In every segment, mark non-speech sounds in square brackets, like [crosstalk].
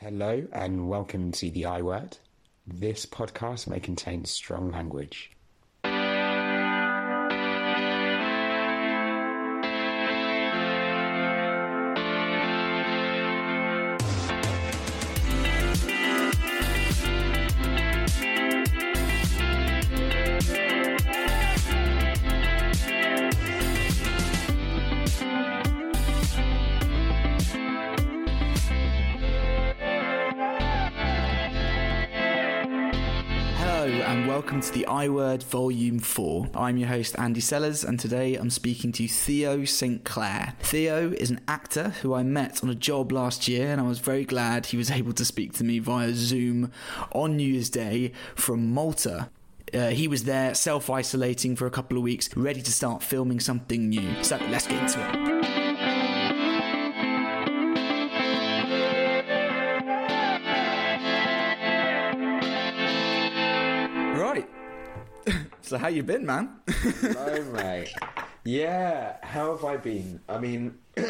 Hello and welcome to the I Word. This podcast may contain strong language. Volume 4. I'm your host Andy Sellers and today I'm speaking to Theo St. Claire. Theo is an actor who I met on a job last year and I was very glad he was [laughs] able to speak to me via Zoom on New Year's Day from Malta. Uh, he was there self isolating for a couple of weeks, ready to start filming something new. So let's get into it. So how you been, man? Hello, [laughs] mate. Yeah, how have I been? I mean, [clears throat] I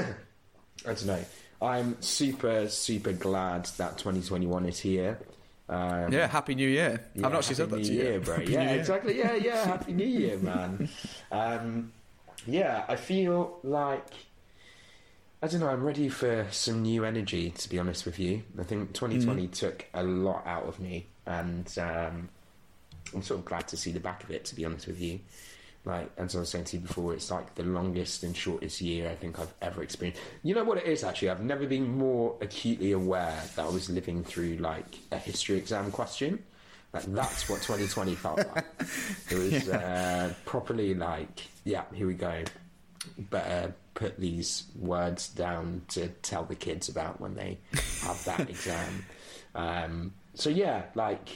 don't know. I'm super, super glad that 2021 is here. Um, Yeah, happy New Year. yeah, I've not actually said that New to you. Bro. Happy yeah, New Year. exactly. Yeah, yeah. [laughs] Happy New Year, man. Um, yeah, I feel like I don't know. I'm ready for some new energy. To be honest with you, I think 2020 Mm. took a lot out of me, and um, I'm sort of glad to see the back of it. To be honest with you, like as I was saying to you before, it's like the longest and shortest year I think I've ever experienced. You know what it is actually? I've never been more acutely aware that I was living through like a history exam question. Like that's what 2020 felt like. [laughs] It was uh, properly like, yeah, here we go. Better put these words down to tell the kids about when they have that [laughs] exam. Um, so yeah, like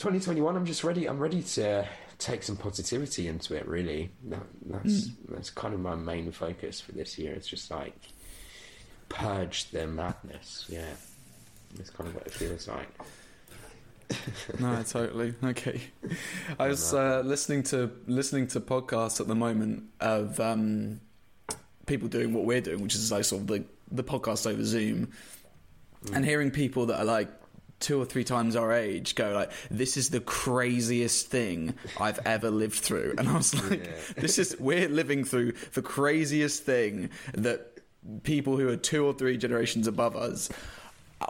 2021. I'm just ready. I'm ready to take some positivity into it. Really, that, that's that's kind of my main focus for this year. It's just like purge the madness. Yeah, that's kind of what it feels like. no, totally. [laughs] Okay. I was uh, listening to listening to podcasts at the moment of um, people doing what we're doing, which is like sort of the the podcast over Zoom, and hearing people that are like two or three times our age go like, "This is the craziest thing I've ever lived through," and I was like, Yeah. "This is we're living through the craziest thing that people who are two or three generations above us."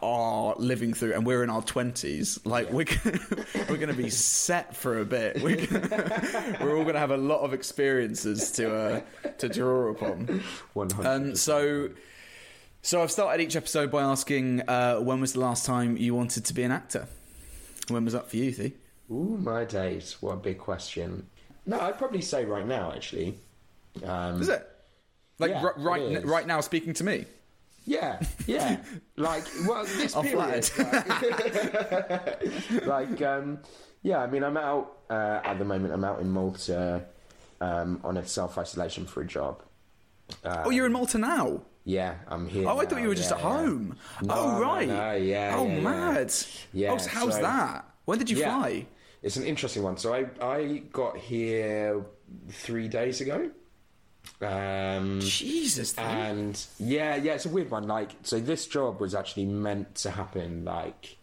are living through and we're in our 20s like we're gonna, [laughs] we're going to be set for a bit we're, gonna, [laughs] we're all going to have a lot of experiences to uh, to draw upon One hundred. um, so so I've started each episode by asking uh, when was the last time you wanted to be an actor when was that for you Thee? Ooh, my days! What a big question. No, I'd probably say right now. Actually, um, is it like Yeah, r- right it n- right now speaking to me Yeah, yeah. [laughs] like, well, this I'm period. Like, [laughs] like, um, yeah, I mean, I'm out uh, at the moment. I'm out in Malta um, on a self isolation for a job. oh you're in Malta now Yeah, I'm here. oh I thought you were just yeah, at home. No, oh right. no, yeah, oh yeah, mad. Yeah, oh so how's so- that? When did you fly? It's an interesting one. So I I got here three days ago. Um, Jesus and yeah, yeah, it's a weird one. Like, so this job was actually meant to happen like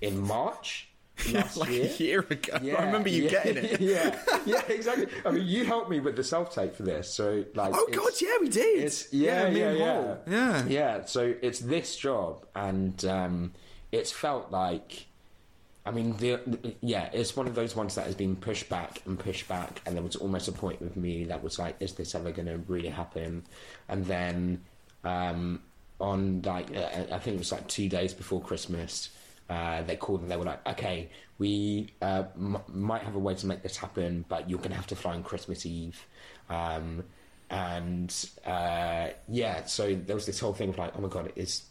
in March last like year. a year ago. Yeah, I remember you yeah, getting it. [laughs] yeah, yeah, exactly. I mean, you helped me with the self tape for this, so like, Oh God, yeah, we did. It's yeah, me yeah, and yeah, yeah. yeah. So it's this job, and um, it's felt like, I mean, the, the- yeah, it's one of those ones that has been pushed back and pushed back, and there was almost a point with me that was like, is this ever going to really happen? And then um, on like, uh, I think it was like two days before Christmas. Uh, they called and they were like, "Okay, we uh, m- might have a way to make this happen, but you're going to have to fly on Christmas Eve." Um, and uh, yeah, so there was this whole thing of like, "Oh my god, is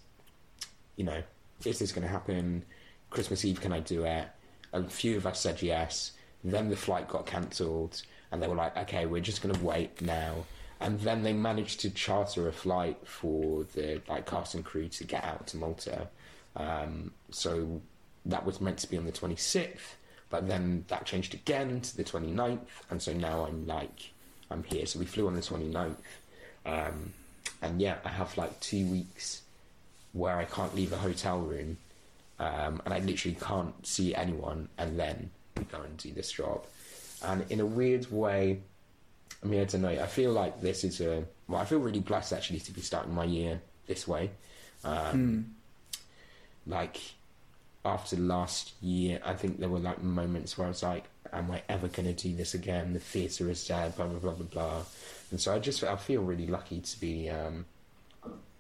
you know, is this going to happen? Christmas Eve, can I do it?" A few of us said yes. Then the flight got cancelled, and they were like, "Okay, we're just going to wait now." And then they managed to charter a flight for the like cast and crew to get out to Malta. Um, so that was meant to be on the 26th, but then that changed again to the 29th, and so now I'm like, I'm here. So we flew on the 29th, um, and yeah, I have like two weeks where I can't leave a hotel room, um, and I literally can't see anyone, and then we go and do this job. And in a weird way, I mean, I don't know. I feel like this is a well. I feel really blessed actually to be starting my year this way. Um, Like after last year, I think there were like moments where I was like, "Am I ever going to do this again?" The theatre is dead. Blah blah blah blah blah. And so I just I feel really lucky to be um,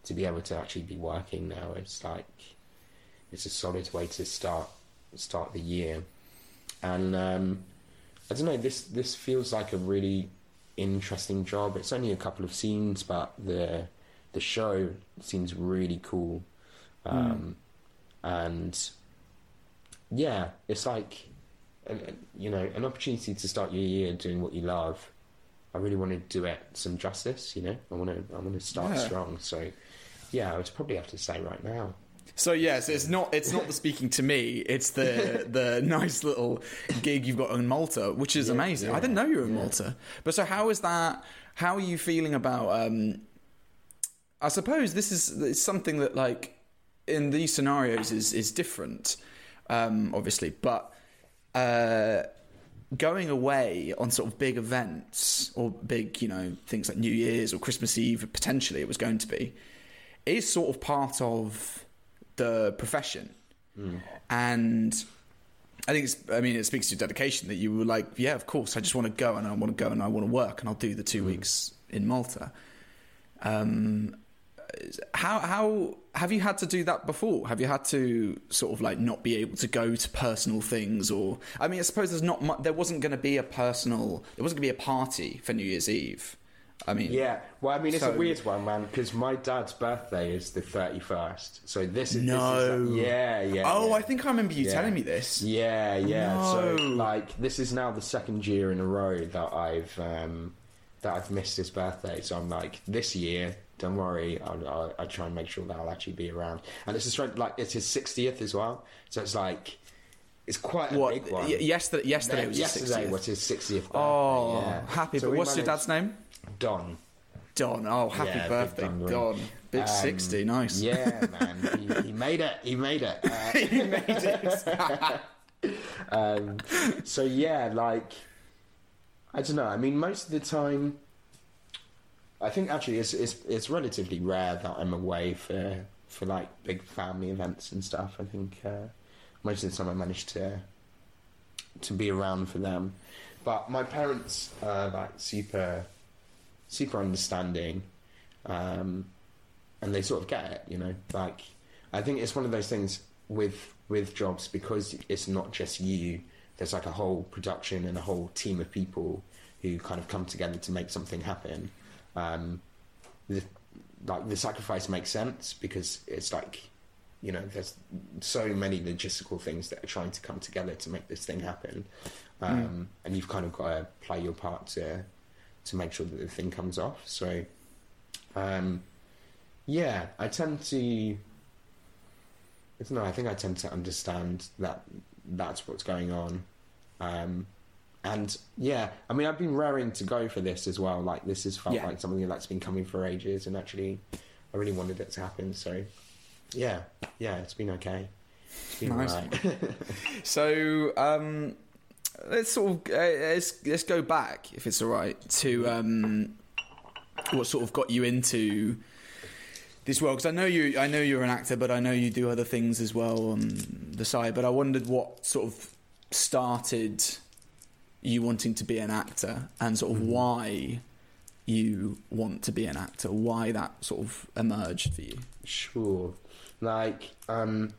to be able to actually be working now. It's like it's a solid way to start start the year, and um, I don't know. This this feels like a really interesting job. It's only a couple of scenes, but the the show seems really cool, um, and yeah, it's like an, you know an opportunity to start your year doing what you love. I really want to do it some justice. You know, I want to I want to start Yeah. strong. So yeah, I would probably have to say right now. So yes, it's not it's not the speaking to me. It's the [laughs] the nice little gig you've got in Malta, which is Yeah, amazing. I didn't know you were in yeah. Malta. But so how is that? How are you feeling about? Um, I suppose this is it's something that like in these scenarios is is different, um, obviously, but. Uh, going away on sort of big events or big, you know, things like New Year's or Christmas Eve, potentially it was going to be, is sort of part of the profession. And I think it's, I mean, it speaks to your dedication that you were like, yeah, of course, I just want to go and I want to go and I want to work and I'll do the two weeks in Malta. Um, how how have you had to do that before? Have you had to sort of like not be able to go to personal things, or I mean, I suppose there's not much. There wasn't going to be a personal. There wasn't going to be a party for New Year's Eve. I mean, Yeah, well, I mean, it's So- a weird one, man, because my dad's birthday is the thirty-first. So this is No. This is, yeah, yeah. Oh, yeah. I think I remember you Yeah. telling me this. Yeah, yeah. So like, this is now the second year in a row that I've um, that I've missed his birthday. So I'm like, this year, don't worry, I'll, I'll, I'll try and make sure that I'll actually be around. And it's just like it's his sixtieth as well. So it's like it's quite a What? big one. y- yesterday, yesterday was his yesterday 60th. was his sixtieth. birthday. Oh, yeah. happy! So but what's your dad's name? Don. Don. Oh, happy Yeah, birthday, Don, Don. Big Um, sixty, nice. Yeah, man, he, he made it. He made it. [laughs] Uh, he made it. [laughs] um, so yeah, like I don't know. I mean, most of the time, I think actually it's it's it's relatively rare that I'm away for for like big family events and stuff. I think uh, most of the time I manage to to be around for them. But my parents are like super super understanding, um, and they sort of get it. You know, like I think it's one of those things with with jobs because it's not just you. There's like a whole production and a whole team of people who kind of come together to make something happen. Um, the, like the sacrifice makes sense because it's like you know there's so many logistical things that are trying to come together to make this thing happen, um, and you've kind of got to play your part to to make sure that the thing comes off. So, um, yeah, I tend to. I don't. I think I tend to understand that that's what's going on, um, and yeah, I mean, I've been raring to go for this as well. Like this has felt Yeah. like something that's been coming for ages, and actually, I really wanted it to happen. So, yeah, yeah, it's been okay. It's been Nice. alright. [laughs] So um, let's sort of uh, let's let's go back, if it's all right, to um, what sort of got you into this world. Because I know you, I know you're an actor, but I know you do other things as well on the side. But I wondered what sort of started you wanting to be an actor, and sort of why you want to be an actor, why that sort of emerged for you. Sure. Like, um,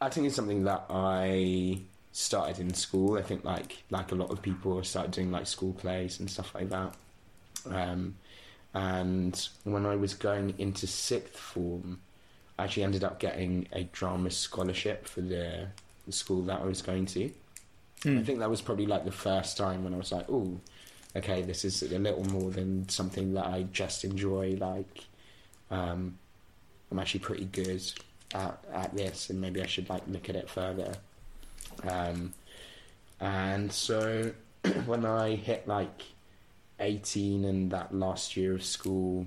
I think it's something that I started in school. I think like like a lot of people, started doing like school plays and stuff like that. Um, and when I was going into sixth form, I actually ended up getting a drama scholarship for the, the school that I was going to. And I think that was probably like the first time when I was like, "Oh, okay, this is a little more than something that I just enjoy." Like, um, I'm actually pretty good at, at this, and maybe I should like look at it further. Um, and so [clears throat] when I hit like 18 and that last year of school,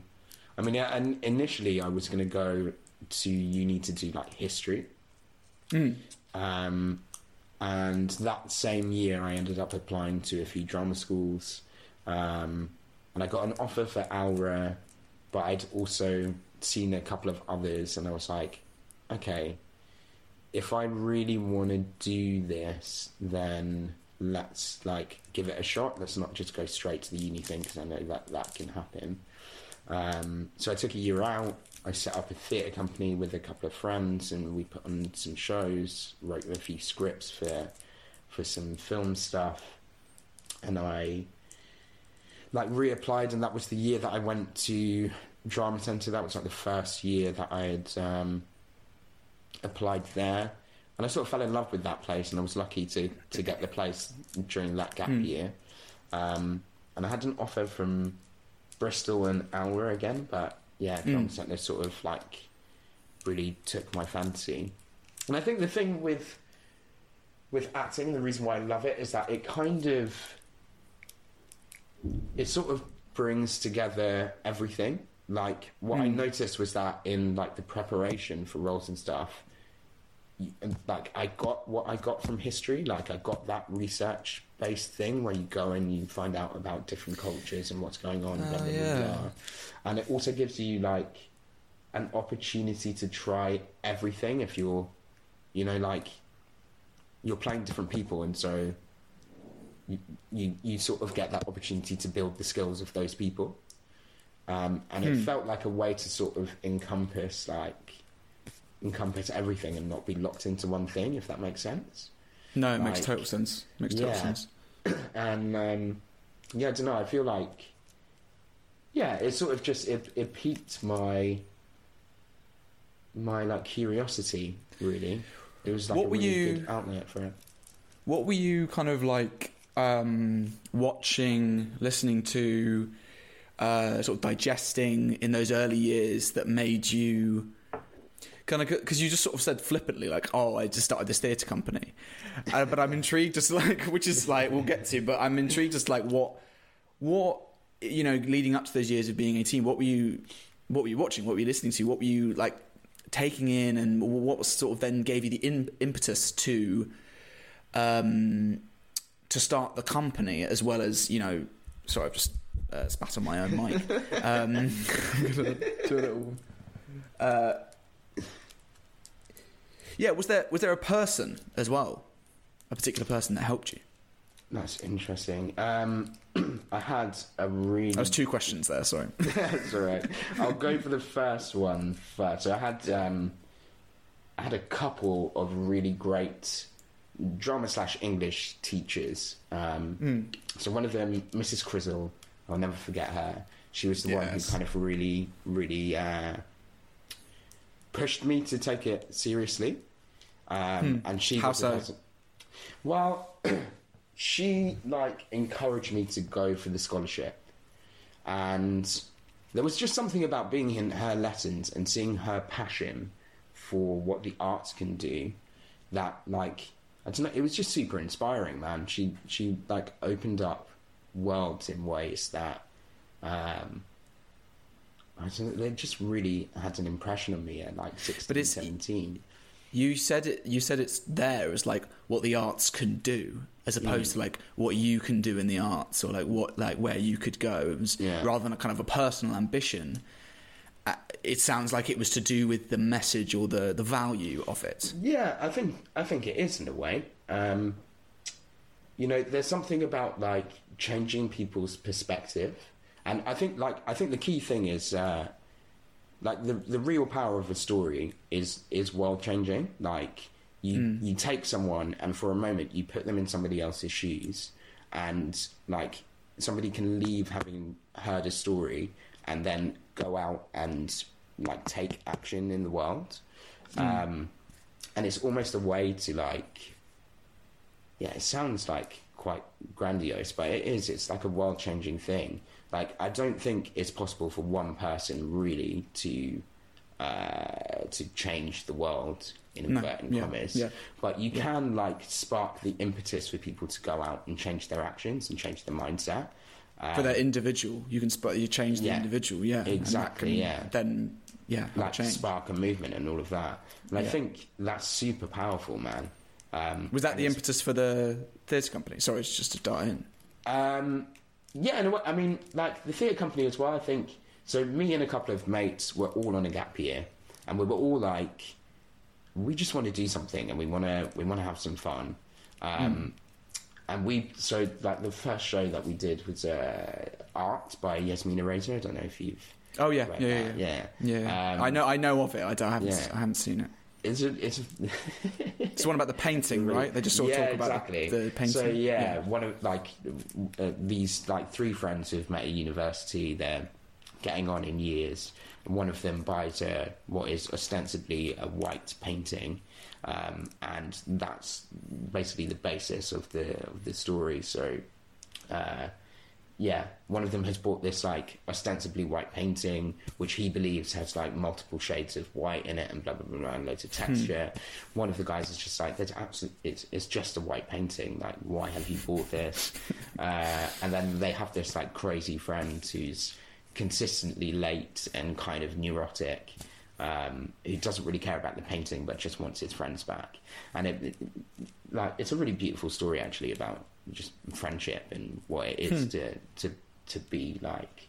I mean, yeah, and initially I was going to go to uni to do like history. Um, and that same year, I ended up applying to a few drama schools, um, and I got an offer for ALRA, but I'd also seen a couple of others, and I was like, okay, if I really want to do this, then let's like give it a shot. Let's not just go straight to the uni thing because I know that that can happen. Um, so I took a year out. I set up a theatre company with a couple of friends, and we put on some shows. Wrote a few scripts for for some film stuff, and I like reapplied, and that was the year that I went to drama centre. That was like the first year that I had um, applied there, and I sort of fell in love with that place, and I was lucky to to get the place during that gap year. Um, and I had an offer from Bristol and ALRA again, but yeah, mm. drama centre sort of like really took my fancy. And I think the thing with with acting, the reason why I love it is that it kind of it sort of brings together everything. Like what I mm. noticed was that in like the preparation for roles and stuff, like I got what I got from history. Like I got that research based thing where you go and you find out about different cultures and what's going on. blah, blah, blah, yeah. blah. And it also gives you like an opportunity to try everything if you're, you know, like you're playing different people, and so you, you you sort of get that opportunity to build the skills of those people. Um, and it felt like a way to sort of encompass like encompass everything and not be locked into one thing, if that makes sense. No, it makes total sense. Makes total Yeah. sense. [clears throat] And um, yeah, I don't know. I feel like yeah, it sort of just it it piqued my my like curiosity. Really, it was like What a were really you- good outlet for it. What were you kind of like um, watching, listening to, uh, sort of digesting in those early years that made you kind of because you just sort of said flippantly like, "Oh, I just started this theatre company," uh, but I'm intrigued, just [laughs] like which is like we'll get to, but I'm intrigued, just like what what you know, leading up to those years of being 18, what were you what were you watching? What were you listening to? What were you like taking in, and what was sort of then gave you the in, impetus to um, to start the company as well as you know sorry I've just uh, spat on my own mic [laughs] um, I'm gonna do a little uh, yeah was there was there a person as well a particular person that helped you That's interesting. Um, [clears throat] I had a really. that was two questions there sorry [laughs] That's all right. I'll go for the first one first. So I had um, I had a couple of really great drama slash English teachers. Um, So one of them, Mrs. Crizzle, I'll never forget her. She was the one who kind of really, really uh, pushed me to take it seriously. Um, And she How was so? person- Well, [clears throat] she like encouraged me to go for the scholarship. And there was just something about being in her lessons and seeing her passion for what the arts can do that like I don't know it was just super inspiring man. She she like opened up worlds in ways that um I don't know, they just really had an impression on me at like 16 But it's- 17 you said it you said it's there as like what the arts can do as opposed to like what you can do in the arts or like what like where you could go it was Yeah. rather than a kind of a personal ambition uh, it sounds like it was to do with the message or the the value of it Yeah, I think I think it is in a way. Um, you know, there's something about like changing people's perspective, and I think like I think the key thing is uh, like the the real power of a story is is world changing. Like you you take someone and for a moment you put them in somebody else's shoes, and like somebody can leave having heard a story and then go out and like take action in the world. Um, and it's almost a way to like yeah it sounds like quite grandiose but it is it's like a world changing thing like i don't think it's possible for one person really to uh to change the world in No, inverted yeah, commas yeah. but you can like spark the impetus for people to go out and change their actions and change their mindset for their individual you can spot you change the yeah, individual yeah exactly, can yeah. then yeah, like change. spark a movement and all of that. And I think that's super powerful, man. Um, Was that the impetus for the theatre company? Sorry, it's just to dart in. Um, yeah, and I mean, like the theatre company as well. I think so. Me and a couple of mates were all on a gap year, and we were all like, we just want to do something, and we want to we want to have some fun. Um, And we so like the first show that we did was uh, Art by Yasmina Reza. I don't know if you've Oh yeah, yeah, yeah, yeah. yeah. Um, I know, I know of it. I, don't, I haven't. I haven't seen it. It's a, it's a, [laughs] It's one about the painting, right? They just sort of yeah, talk about exactly. the, the painting. So yeah, one of like uh, these like three friends who've met at university. They're getting on in years. And one of them buys a what is ostensibly a white painting, um, and that's basically the basis of the of the story. So. Uh, yeah, one of them has bought this like ostensibly white painting, which he believes has like multiple shades of white in it and blah blah blah, blah and loads of texture. One of the guys is just like, "There's absolutely, it's it's just a white painting. Like, why have you bought this?" [laughs] uh, and then they have this like crazy friend who's consistently late and kind of neurotic. Um, who doesn't really care about the painting but just wants his friends back, and it, it like it's a really beautiful story actually about just friendship and what it is to to to be like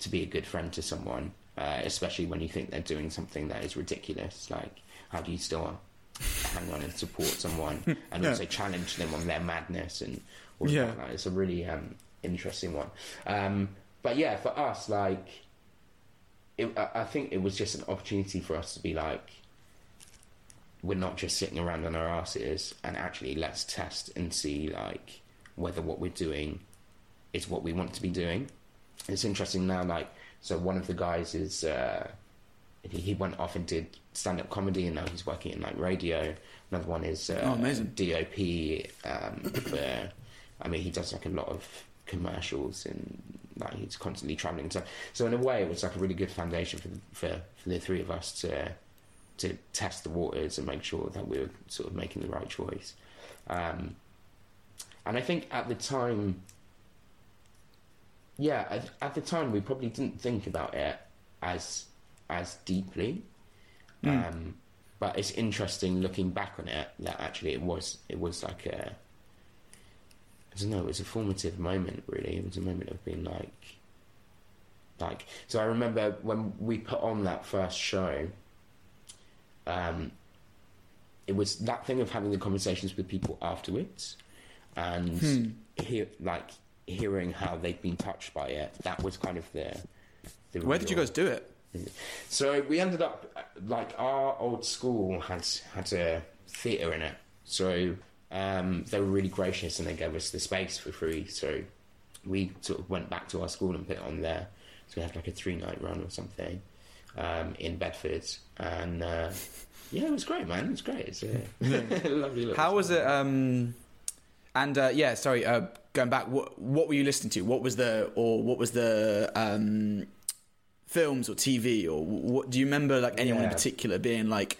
to be a good friend to someone, uh, especially when you think they're doing something that is ridiculous. Like, how do you still hang on and support someone [laughs] and Yeah. also challenge them on their madness and all Yeah. that? Like, it's a really um, interesting one. Um, but yeah, for us, like, it, I, I think it was just an opportunity for us to be like, we're not just sitting around on our asses and actually let's test and see like whether what we're doing is what we want to be doing. It's interesting now, like so one of the guys is uh, he, he went off and did stand up comedy and now he's working in like radio. Another one is uh, Oh, amazing. DOP. Um, [coughs] where, I mean, he does like a lot of commercials and like he's constantly traveling. So, so in a way, it was like a really good foundation for the, for for the three of us to to test the waters and make sure that we were sort of making the right choice. Um, and I think at the time, yeah, at, at the time we probably didn't think about it as as deeply. Um, but it's interesting looking back on it that actually it was it was like a I don't know it was a formative moment really. It was a moment of being like like so I remember when we put on that first show um, it was that thing of having the conversations with people afterwards and hear, like hearing how they'd been touched by it that was kind of the, the Where did you guys do it? so we ended up like our old school had had a theatre in it, so um, they were really gracious and they gave us the space for free. So we sort of went back to our school and put it on there. So we had like a three night run or something um, in Bedford, and uh, yeah, it was great, man. It was great. It's a [laughs] lovely. How was it? Um, and uh, yeah, sorry, uh, going back, what what were you listening to? What was the or what was the um, films or TV or what? Do you remember like anyone in particular being like,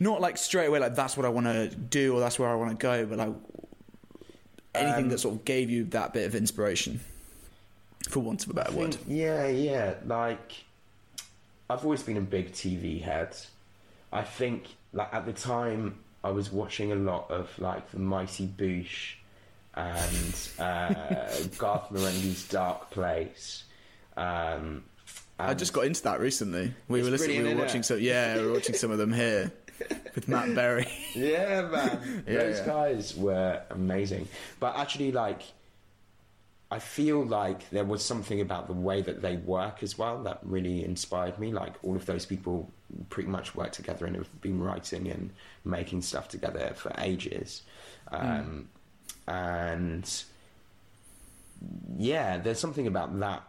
not like straight away like that's what I want to do or that's where I want to go, but like anything Um, that sort of gave you that bit of inspiration, for want of a better I word. Yeah, yeah. Like, I've always been a big TV head. I think, like, at the time, I was watching a lot of, like, The Mighty Boosh and uh, [laughs] Garth Marenghi's Dark Place. Um, I just got into that recently. We were listening. We were watching some. Yeah, we were watching some of them here with Matt Berry. [laughs] yeah, man. Yeah, Those yeah. guys were amazing. But actually, like, I feel like there was something about the way that they work as well that really inspired me. Like, all of those people pretty much work together and have been writing and making stuff together for ages. Um, And yeah, there's something about that.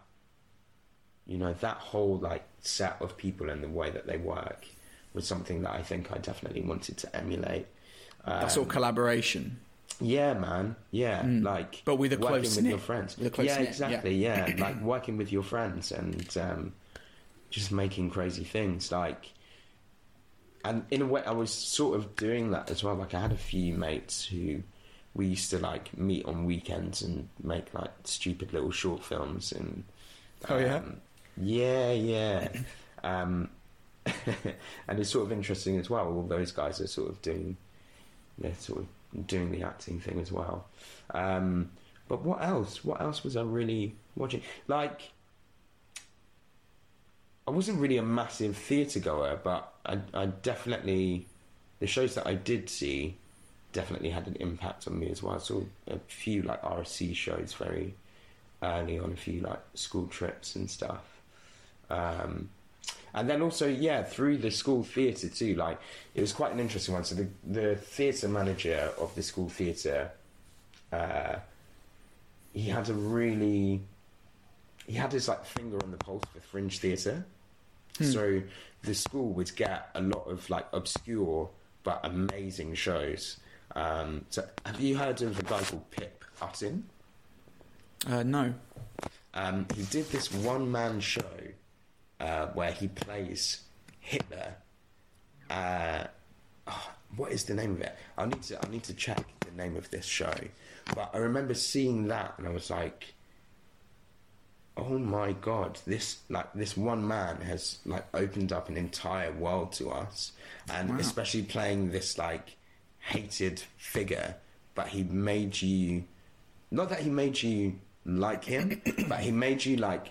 You know, that whole like set of people and the way that they work was something that I think I definitely wanted to emulate. Um, that sort of collaboration. yeah, man. Yeah, like Mm. But with a working close with knit- your friends. with yeah, knit, exactly. Yeah. like [clears throat] working with your friends and um, just making crazy things. Like, and in a way, I was sort of doing that as well. Like, I had a few mates who we used to like meet on weekends and make like stupid little short films and. Oh, yeah? um, yeah, yeah. [clears throat] Um, [laughs] and it's sort of interesting as well. All those guys are sort of doing, they're sort of doing the acting thing as well. Um, but what else? What else was I really watching? Like, I wasn't really a massive theatre goer, but I, I definitely the shows that I did see definitely had an impact on me as well. Saw a few like RSC shows very early on, a few like school trips and stuff. Um, and then also, yeah, through the school theatre too. Like it was quite an interesting one. So the the theatre manager of the school theatre, uh, he had a really, he had his like finger on the pulse for fringe theatre. So the school would get a lot of like obscure but amazing shows. Um, so have you heard of a guy called Pip Utton? Uh, no. Um, he did this one man show uh, where he plays Hitler. Uh, oh, what is the name of it? I need to I need to check the name of this show. But I remember seeing that and I was like, oh my god, this like this one man has like opened up an entire world to us, and Wow. especially playing this like hated figure, but he made you not that he made you like him, but he made you like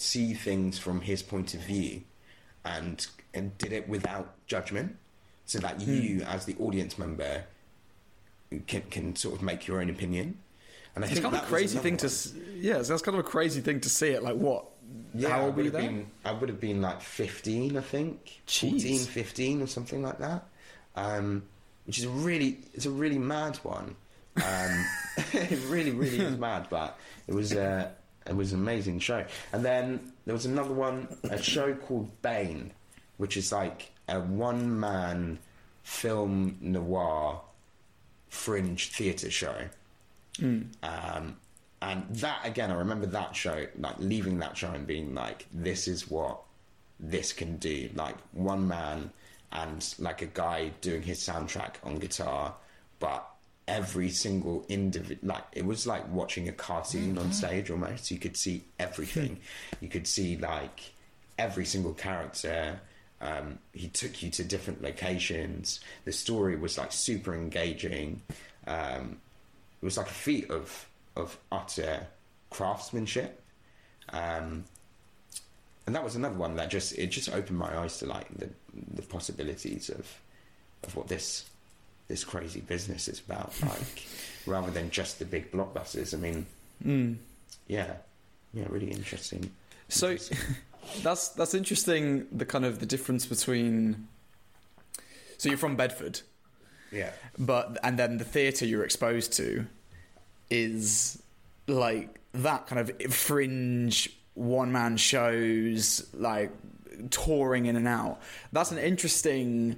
see things from his point of view, and and did it without judgment, so that you as the audience member can can sort of make your own opinion. And I It's think kind of a crazy thing to. Yeah, so that's kind of a crazy thing to see it. Like what? Yeah, How I old were would you have then? been. I would have been like fifteen, I think, Jeez. 14, 15 or something like that. Um, which is a really, it's a really mad one. Um, [laughs] it really, really is mad, but it was a, it was an amazing show. And then there was another one, a show called Bane, which is like a one-man film noir fringe theatre show. Um, and that again, I remember that show, like leaving that show and being like, "This is what this can do." Like one man and like a guy doing his soundtrack on guitar, but every single individual, like it was like watching a cartoon on stage almost. You could see everything. you could see like every single character. Um, he took you to different locations. The story was like super engaging. Um, it was like a feat of of utter craftsmanship. Um, and that was another one that just it just opened my eyes to like the the possibilities of of what this this crazy business is about. Like rather than just the big blockbusters. I mean, Mm. yeah, yeah, really interesting. So Interesting. [laughs] that's that's interesting. The kind of the difference between. So you're from Bedford, yeah, but and then the theatre you're exposed to is like that kind of fringe one man shows, like touring in and out. That's an interesting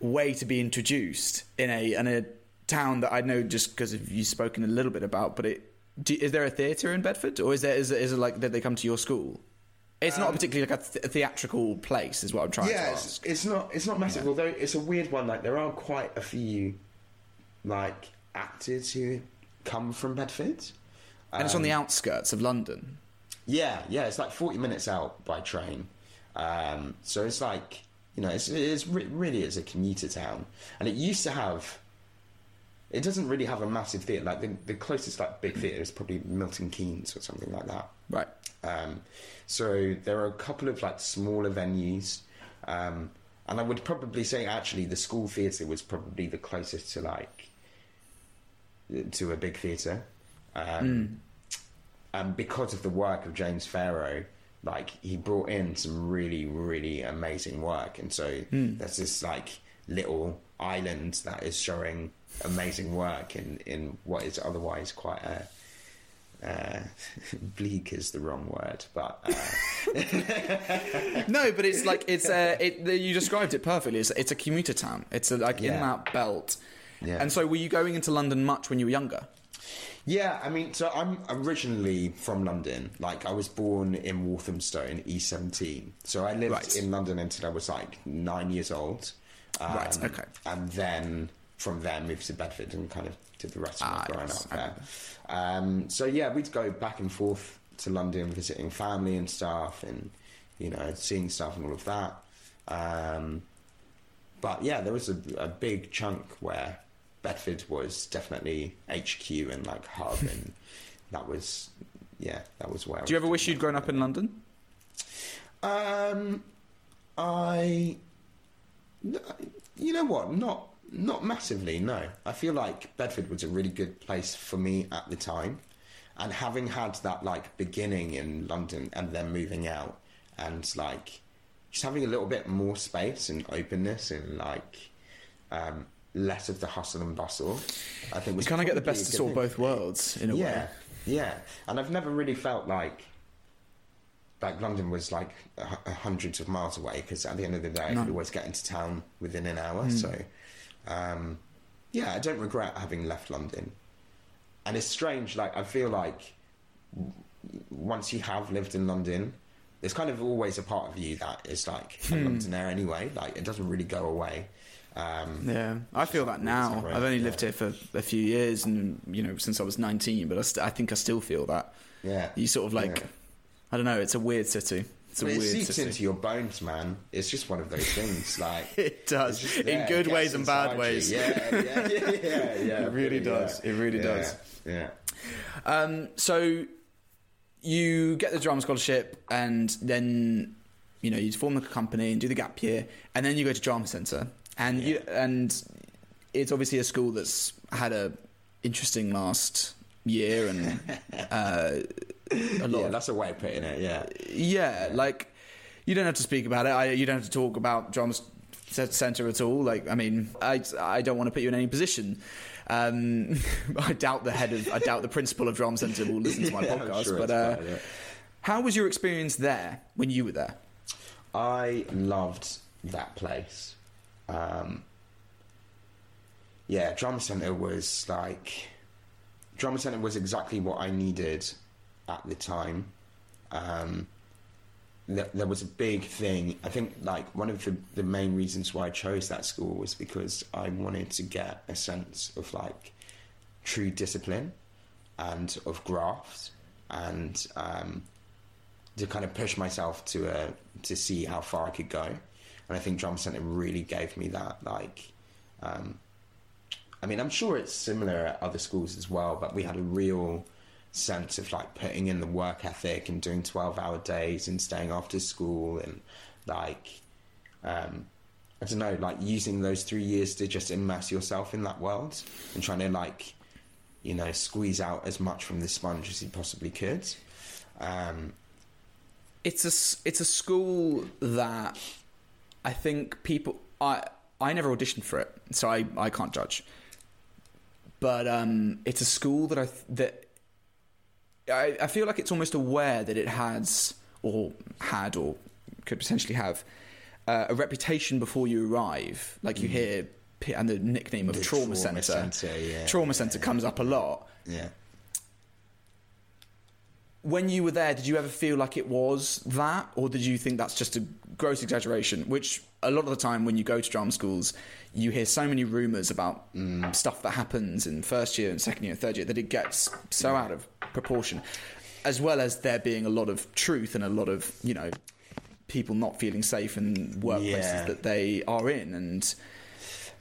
way to be introduced in a in a town that I know just because you've spoken a little bit about. But it do, is there a theatre in Bedford, or is there is it, is it like that they come to your school? It's not particularly like a, th- theatrical place, is what I'm trying to yeah. ask. It's, it's not it's not massive. Although it's a weird one. Like there are quite a few like actors who come from Bedford. and it's on the outskirts of London. Yeah, yeah, it's like 40 minutes out by train. Um, so it's like, you know, it's, it's re- really is a commuter town. And it used to have, it doesn't really have a massive theatre. Like the, the closest like big theatre is probably Milton Keynes or something like that. Right. Um, so there are a couple of like smaller venues. Um, and I would probably say actually the school theatre was probably the closest to like, to a big theatre. Um, and because of the work of James Farrow, like he brought in some really, really amazing work, and so there's this like little island that is showing amazing work in in what is otherwise quite a. Uh, [laughs] bleak is the wrong word, but uh, [laughs] No, but it's like it's uh, it. You described it perfectly. It's, it's a commuter town. It's a, like in that belt. Yeah. And so, were you going into London much when you were younger? Yeah, I mean, so I'm originally from London. Like, I was born in Walthamstow, in E17. So I lived Right. in London until I was like nine years old. Um, Right, okay. And then from there moved to Bedford and kind of did the rest of my Ah, growing yes, up there. Um, so yeah, we'd go back and forth to London visiting family and stuff, and you know, seeing stuff and all of that. Um, but yeah, there was a, a big chunk where Bedford was definitely HQ and like hub, and [laughs] that was yeah, that was where. Do you ever wish you'd grown up in London? um, I, you know what? Not not massively. No, I feel like Bedford was a really good place for me at the time, and having had that like beginning in London and then moving out and like just having a little bit more space and openness and like um, less of the hustle and bustle. I think You kind of get the best of all both worlds in a Yeah, way. yeah. And I've never really felt like like London was like a, a hundreds of miles away because at the end of the day, I No. could always get into town within an hour. Hmm. So, um, yeah, I don't regret having left London. And it's strange. Like I feel like once you have lived in London. There's kind of always a part of you that is like a Hmm. Londoner anyway. Like it doesn't really go away. Um, Yeah, I feel that now. I've only yeah. lived here for a few years, and you know, since I was nineteen. But I, st- I think I still feel that. yeah, You sort of like, Yeah. I don't know. It's a weird city. It's a But it weird seeps city. into your bones, man. It's just one of those things. Like [laughs] It does, in good ways and bad inside you. ways. Yeah, yeah, yeah, yeah. yeah [laughs] It really does. It really does. Yeah. Um, so you get the drama scholarship, and then you know you form the company and do the gap year, and then you go to drama centre, and you and it's obviously a school that's had a interesting last year and [laughs] uh, a lot Yeah, that's a way of putting it. Yeah. yeah, like you don't have to speak about it. I, you don't have to talk about drama center at all. Like, I mean, I, I don't want to put you in any position. Um, [laughs] I doubt the head of, I doubt the principal of drama center will listen to my [laughs] Yeah, podcast. sure but uh, how was your experience there when you were there? I loved that place. Um, yeah, drama center was like drama center was exactly what I needed at the time. Um, there, there was a big thing. I think like one of the, the main reasons why I chose that school was because I wanted to get a sense of like true discipline and of graft and um, to kind of push myself to uh, to see how far I could go. And I think Drama Center really gave me that. Like, um, I mean, I'm sure it's similar at other schools as well, but we had a real sense of like putting in the work ethic and doing 12 hour days and staying after school and like, um, I don't know, like using those three years to just immerse yourself in that world and trying to like, you know, squeeze out as much from the sponge as you possibly could. Um, It's a it's a school that I think people I I never auditioned for it, so I, I can't judge. But um, it's a school that I that I, I feel like it's almost aware that it has or had or could potentially have uh, a reputation before you arrive. Like you hear, and the nickname of Mm. The trauma, trauma center, centre, yeah, trauma center comes up a lot. yeah. when you were there, did you ever feel like it was that, or did you think that's just a gross exaggeration? Which a lot of the time, when you go to drama schools, you hear so many rumours about mm, stuff that happens in first year and second year and third year that it gets so out of proportion, as well as there being a lot of truth and a lot of you know people not feeling safe in workplaces Yeah. that they are in and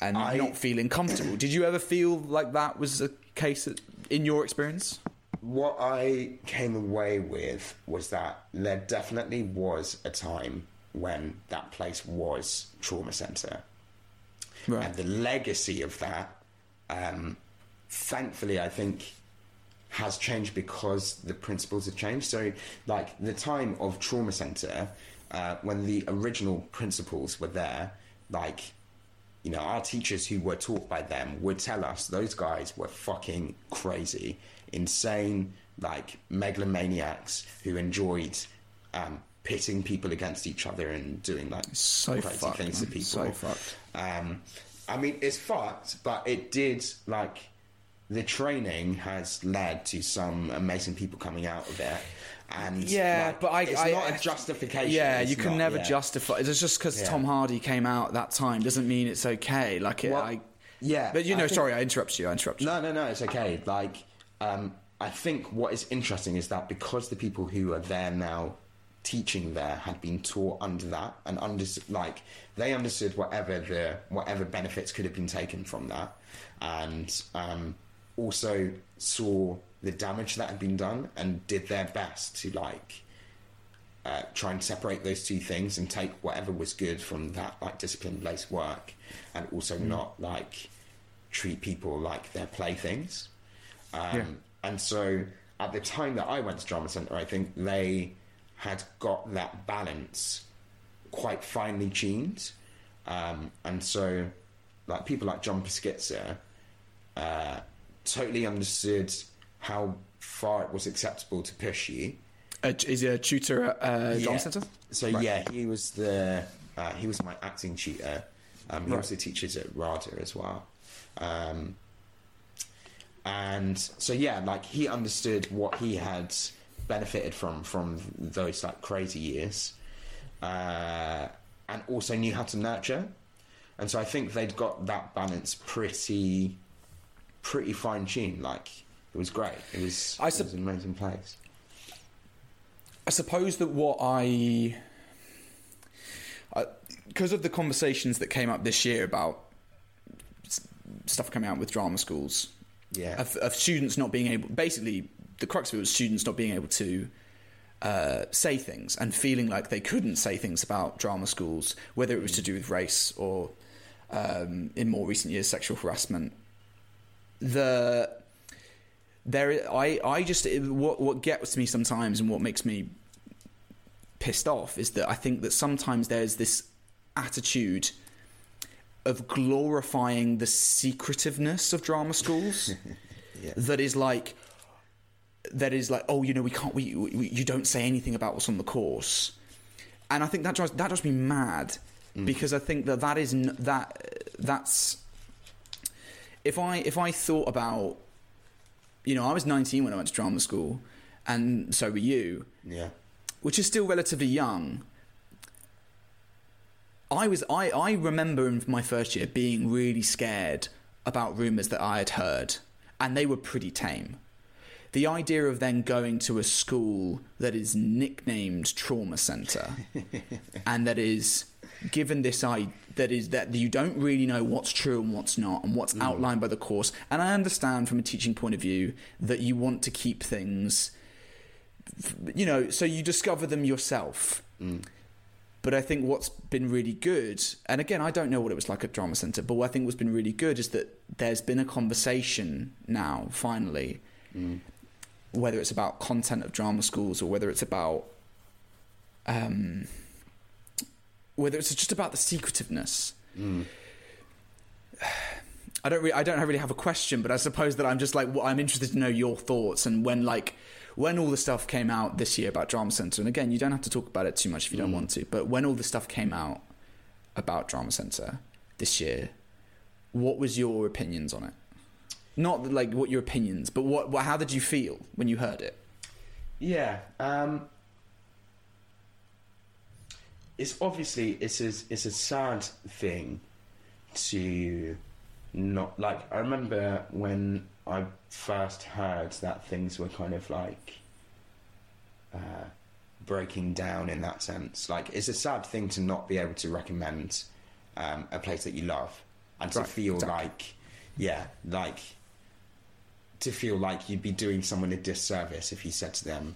and I- not feeling comfortable. Did you ever feel like that was a case in your experience? What I came away with was that there definitely was a time when that place was trauma center. Right. And the legacy of that, um, thankfully, I think, has changed because the principles have changed. So, like the time of trauma center, uh, when the original principles were there, like you know, our teachers who were taught by them would tell us those guys were fucking crazy, insane, like megalomaniacs who enjoyed um, pitting people against each other and doing like So crazy fucked, things to people. So fucked. Um, I mean, it's fucked, but it did like the training has led to some amazing people coming out of it. And Yeah, like, but I, it's I, not a justification. Yeah, It's you can not, never yeah. justify. It's just because Yeah. Tom Hardy came out at that time doesn't mean it's okay. Like, it, Well, I, yeah, but you I know, think- sorry, I interrupted you. I interrupted you. No, no, no, it's okay. Like, um, I think what is interesting is that because the people who are there now teaching there had been taught under that and under like they understood whatever the whatever benefits could have been taken from that and um, also saw the damage that had been done and did their best to like uh, try and separate those two things and take whatever was good from that like discipline based work and also not like treat people like their playthings um, Yeah. and so at the time that I went to drama centre I think they had got that balance quite finely tuned um, and so like people like John Piskitzer uh, totally understood how far it was acceptable to push you Uh, is he a tutor at uh, yeah. Drama Centre? So Right. yeah, he was the uh, he was my acting tutor. Um, he Right. also teaches at RADA as well. Um, and so yeah, like he understood what he had benefited from from those like crazy years, uh, and also knew how to nurture. And so I think they'd got that balance pretty, pretty fine tuned. Like it was great. It was, I it was an amazing place. I suppose that what I, because of the conversations that came up this year about stuff coming out with drama schools, Yeah. of, of students not being able, basically, the crux of it was students not being able to uh, say things and feeling like they couldn't say things about drama schools, whether it was to do with race or, um, in more recent years, sexual harassment. The there, I, I just what what gets me sometimes and what makes me pissed off is that I think that sometimes there's this attitude of glorifying the secretiveness of drama schools [laughs] Yeah. that is like that is like oh you know we can't we, we you don't say anything about what's on the course and I think that drives that drives me mad mm. because I think that that is n- that that's if I if I thought about you know I was 19 when I went to drama school and so were you Yeah. which is still relatively young. I was I, I remember in my first year being really scared about rumours that I had heard, and they were pretty tame. The idea of then going to a school that is nicknamed trauma centre [laughs] and that is given this I that is that you don't really know what's true and what's not and what's mm. outlined by the course. And I understand from a teaching point of view that you want to keep things you know, so you discover them yourself. Mm. But I think what's been really good, and again, I don't know what it was like at Drama Centre, but what I think what's been really good is that there's been a conversation now, finally, mm. Whether it's about content of drama schools or whether it's about, um, whether it's just about the secretiveness. [sighs] I don't really, I don't really have a question, but I suppose that I'm just like, well, I'm interested to know your thoughts and when like when all the stuff came out this year about Drama Centre, and again, you don't have to talk about it too much if you don't want to, but when all the stuff came out about Drama Centre this year, what was your opinions on it? Not like what your opinions, but what, what how did you feel when you heard it? Yeah. Um, it's obviously it's a, it's a sad thing to not like. I remember when I first heard that things were kind of like uh, breaking down in that sense. Like it's a sad thing to not be able to recommend um, a place that you love and to Right, feel exactly. like yeah, like to feel like you'd be doing someone a disservice if you said to them,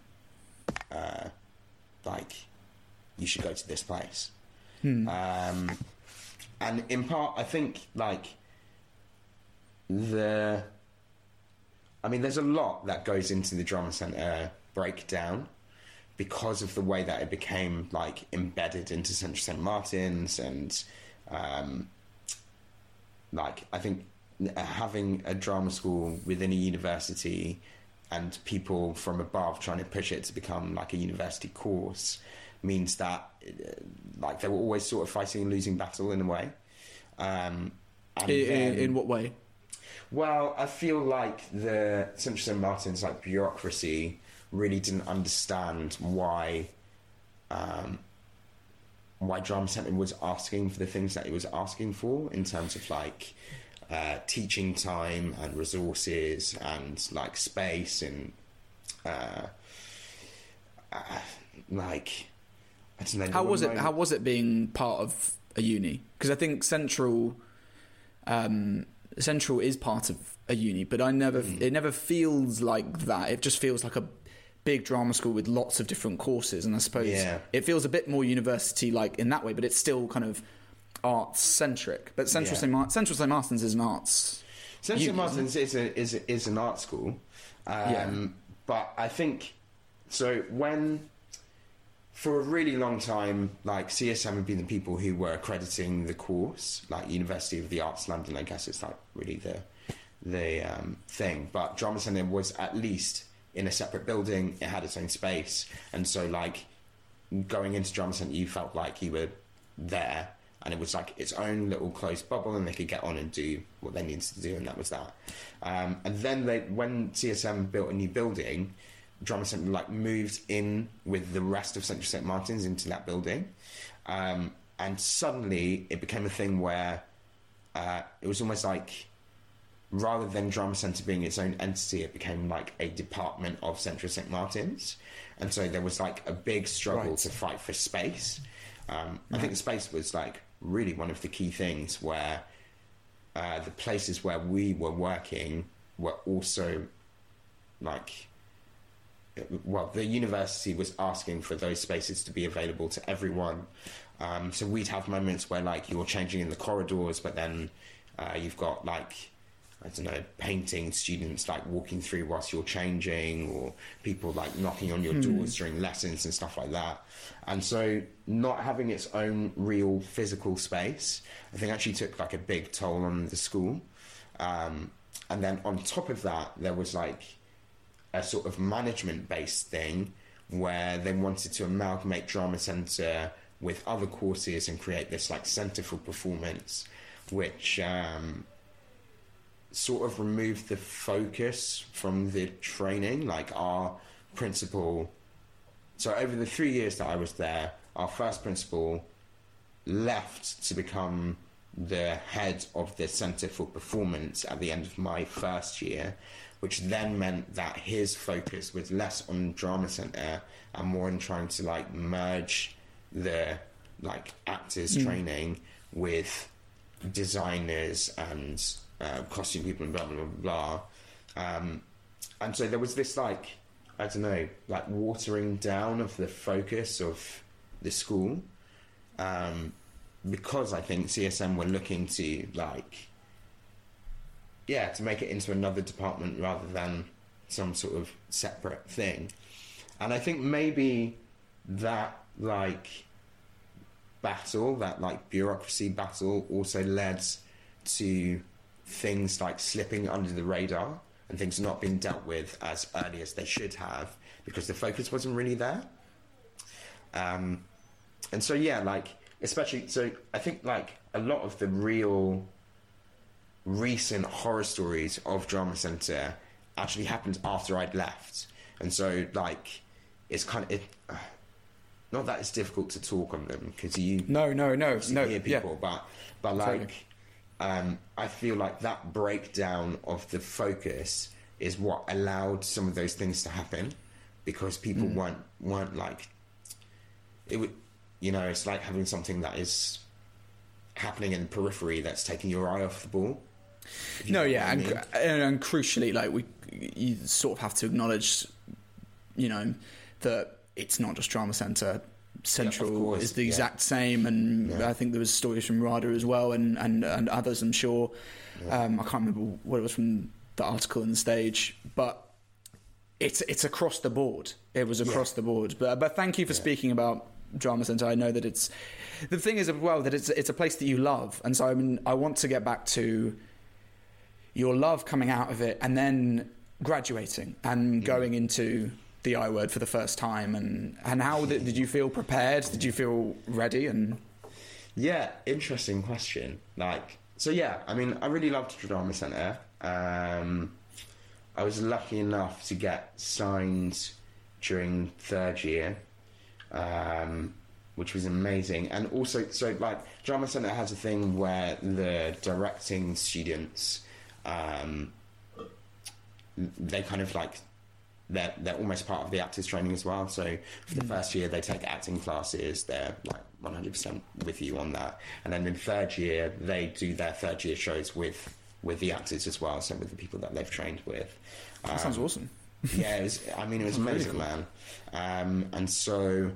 uh, like, you should go to this place. Um, and in part, I think, like, the. I mean, there's a lot that goes into the drama centre breakdown because of the way that it became, like, embedded into Central St. Martin's and, um, like, I think having a drama school within a university and people from above trying to push it to become like a university course means that uh, like they were always sort of fighting a losing battle in a way um, and In, in, then- in what way? well, I feel like the Central St Martin's like bureaucracy really didn't understand why um, why Drama Centre was asking for the things that it was asking for in terms of like uh, teaching time and resources and like space and uh, uh, like I don't know. How was it? moments- How was it being part of a uni? Because I think Central, um, Central is part of a uni, but I never. Mm. It never feels like that. It just feels like a big drama school with lots of different courses, and I suppose Yeah. it feels a bit more university like in that way. But it's still kind of arts centric. But Central Yeah. St. Mar- Central St. Martin's is an arts. Central St. Martins is a, is a, is an art school, um, Yeah. but I think so. When for a really long time, like CSM had been the people who were accrediting the course, like University of the Arts London. I guess it's like really the the um, thing. But Drama Centre was at least in a separate building. It had its own space, and so like going into Drama Centre, you felt like you were there, and it was like its own little closed bubble, and they could get on and do what they needed to do, and that was that. Um, and then they, when CSM built a new building, Drama Centre like moved in with the rest of Central St Martins into that building, um, and suddenly it became a thing where uh, it was almost like rather than Drama Centre being its own entity, it became like a department of Central St Martins, and so there was like a big struggle Right. to fight for space. Um, I think the space was like really one of the key things where uh, the places where we were working were also like well, the university was asking for those spaces to be available to everyone. Um, so we'd have moments where, like, you're changing in the corridors, but then uh, you've got, like, I don't know, painting students, like, walking through whilst you're changing, or people, like, knocking on your doors during lessons and stuff like that. And so not having its own real physical space, I think actually took, like, a big toll on the school. Um, and then on top of that, there was, like, a sort of management based thing where they wanted to amalgamate drama center with other courses and create this like center for performance which um, sort of removed the focus from the training like our principal so over the three years that i was there our first principal left to become the head of the Centre for Performance at the end of my first year, which then meant that his focus was less on Drama Centre and more on trying to like merge the like actors mm. training with designers and uh, costume people and blah blah blah blah. Um, and so there was this like I don't know, like watering down of the focus of the school um, because I think CSM were looking to like, yeah, to make it into another department rather than some sort of separate thing. And I think maybe that like battle, that like bureaucracy battle, also led to things like slipping under the radar and things not being dealt with as early as they should have because the focus wasn't really there. Um, and so yeah, like especially so I think like a lot of the real recent horror stories of Drama Centre actually happened after I'd left, and so like it's kind of it. Uh, [sighs] not that it's difficult to talk on them because you No, no, no, no. hear Yeah. people, but but like Totally. Um, I feel like that breakdown of the focus is what allowed some of those things to happen because people Mm. weren't weren't like it would you know it's like having something that is happening in the periphery that's taking your eye off the ball. No, yeah, and, and and crucially, like we, you sort of have to acknowledge, you know, that it's not just drama center. Central course, is the yeah. exact same, and Yeah. I think there was stories from Rada as well, and and, and others. I'm sure. Um, I can't remember what it was from the article in the stage, but it's it's across the board. It was across the board. But but thank you for speaking about drama center. I know that it's the thing is as well that it's it's a place that you love, and so I mean I want to get back to your love coming out of it, and then graduating and going into the I word for the first time, and and how did, did you feel prepared? Did you feel ready? And Yeah, interesting question. Like, so yeah, I mean, I really loved Drama Centre. Um, I was lucky enough to get signed during third year, um, which was amazing. And also, so like, Drama Centre has a thing where the directing students, um, they kind of like they're they're almost part of the actors training as well. So for the first year, they take acting classes. They're like 100 percent with you on that, and then in third year, they do their third year shows with with the actors as well. So with the people that they've trained with. That sounds awesome. yeah, it was, I mean, it was [laughs] amazing, man. Um, and so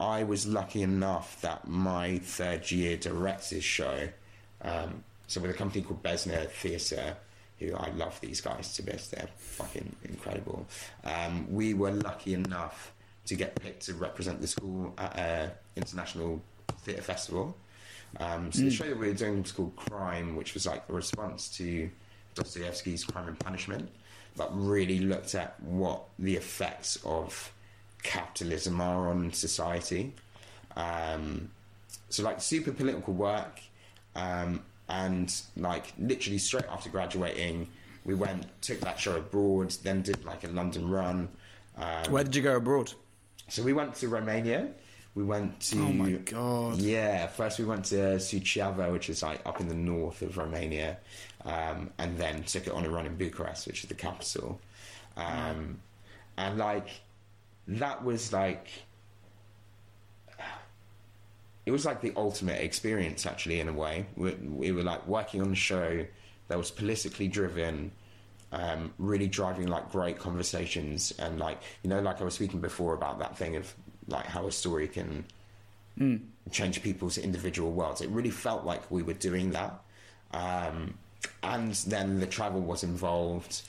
I was lucky enough that my third year director's show, um, so with a company called Besner Theatre, who I love these guys to bits, they're fucking incredible. Um, we were lucky enough to get picked to represent the school at an international theatre festival. Um, so the show that we were doing was called Crime, which was like a response to Dostoevsky's Crime and Punishment, but really looked at what the effects of capitalism are on society. Um, so like super political work, um, and like literally straight after graduating, we went took that show abroad, then did like a London run. Um, Where did you go abroad? so we went to Romania. We went to. Oh my God. Yeah, first we went to Suceava, which is like up in the north of Romania, um, and then took it on a run in Bucharest, which is the capital. Um, and like, that was like. It was like the ultimate experience, actually, in a way. We, we were like working on a show that was politically driven, um, really driving like great conversations and like you know like I was speaking before about that thing of like how a story can change people's individual worlds. It really felt like we were doing that, um, and then the travel was involved,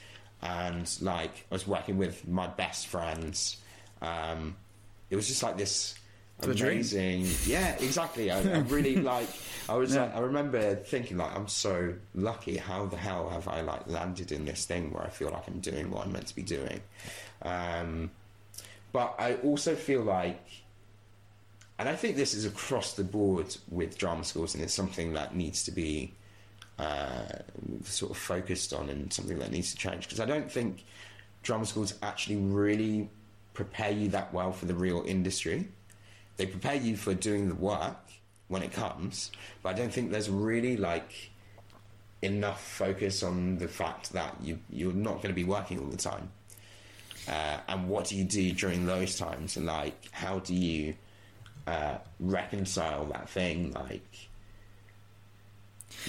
and like I was working with my best friends. Um, it was just like this. Amazing, yeah, exactly. I, I [laughs] really like. I was. Like, I remember thinking like, I'm so lucky. How the hell have I like landed in this thing where I feel like I'm doing what I'm meant to be doing? Um, but I also feel like, and I think this is across the board with drama schools, and it's something that needs to be uh, sort of focused on, and something that needs to change because I don't think drama schools actually really prepare you that well for the real industry. They prepare you for doing the work when it comes, but I don't think there's really like enough focus on the fact that you you're not going to be working all the time. Uh, and what do you do during those times? And like, how do you uh, reconcile that thing? Like,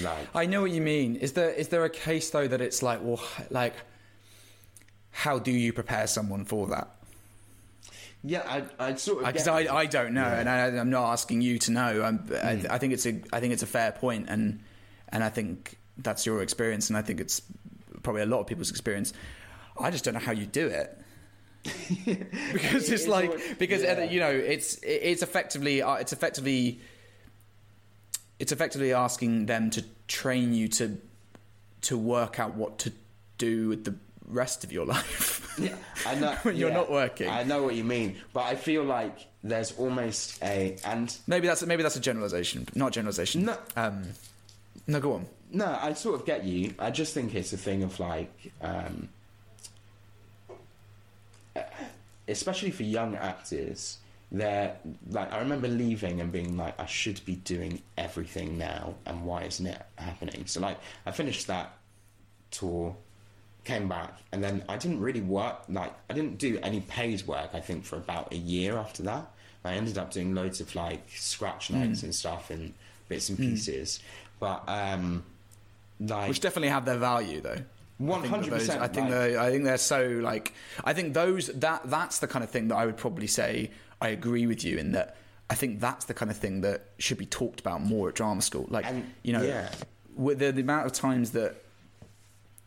like I know what you mean. Is there is there a case though that it's like, well, like, how do you prepare someone for that? Yeah, I I sort of uh, Because get- I, I don't know, Yeah. and I, I'm not asking you to know. Um, I'm, I, hmm. I think it's a I think it's a fair point, and and I think that's your experience, and I think it's probably a lot of people's experience. I just don't know how you do it. [laughs] because it's It's like always- because uh, yeah. you know it's it's effectively uh, it's effectively it's effectively asking them to train you to to work out what to do with the rest of your life. Yeah, I know. [laughs] When you're yeah, not working. I know what you mean, but I feel like there's almost a and maybe that's maybe that's a generalization, not generalization. No. um, no, go on. no, I sort of get you. I just think it's a thing of like, um, especially for young actors. They're like, I remember leaving and being like, I should be doing everything now, and why isn't it happening? So like, I finished that tour, came back, and then I didn't really work. Like, I didn't do any paid work. I think for about a year after that, I ended up doing loads of like scratch notes and stuff and bits and pieces. But um, like, Which definitely have their value, though. one I think hundred that those- percent. I think I think they're so like. I think those that that's the kind of thing that I would probably say I agree with you in that. I think that's the kind of thing that should be talked about more at drama school. Like And- you know, yeah. with the, the amount of times that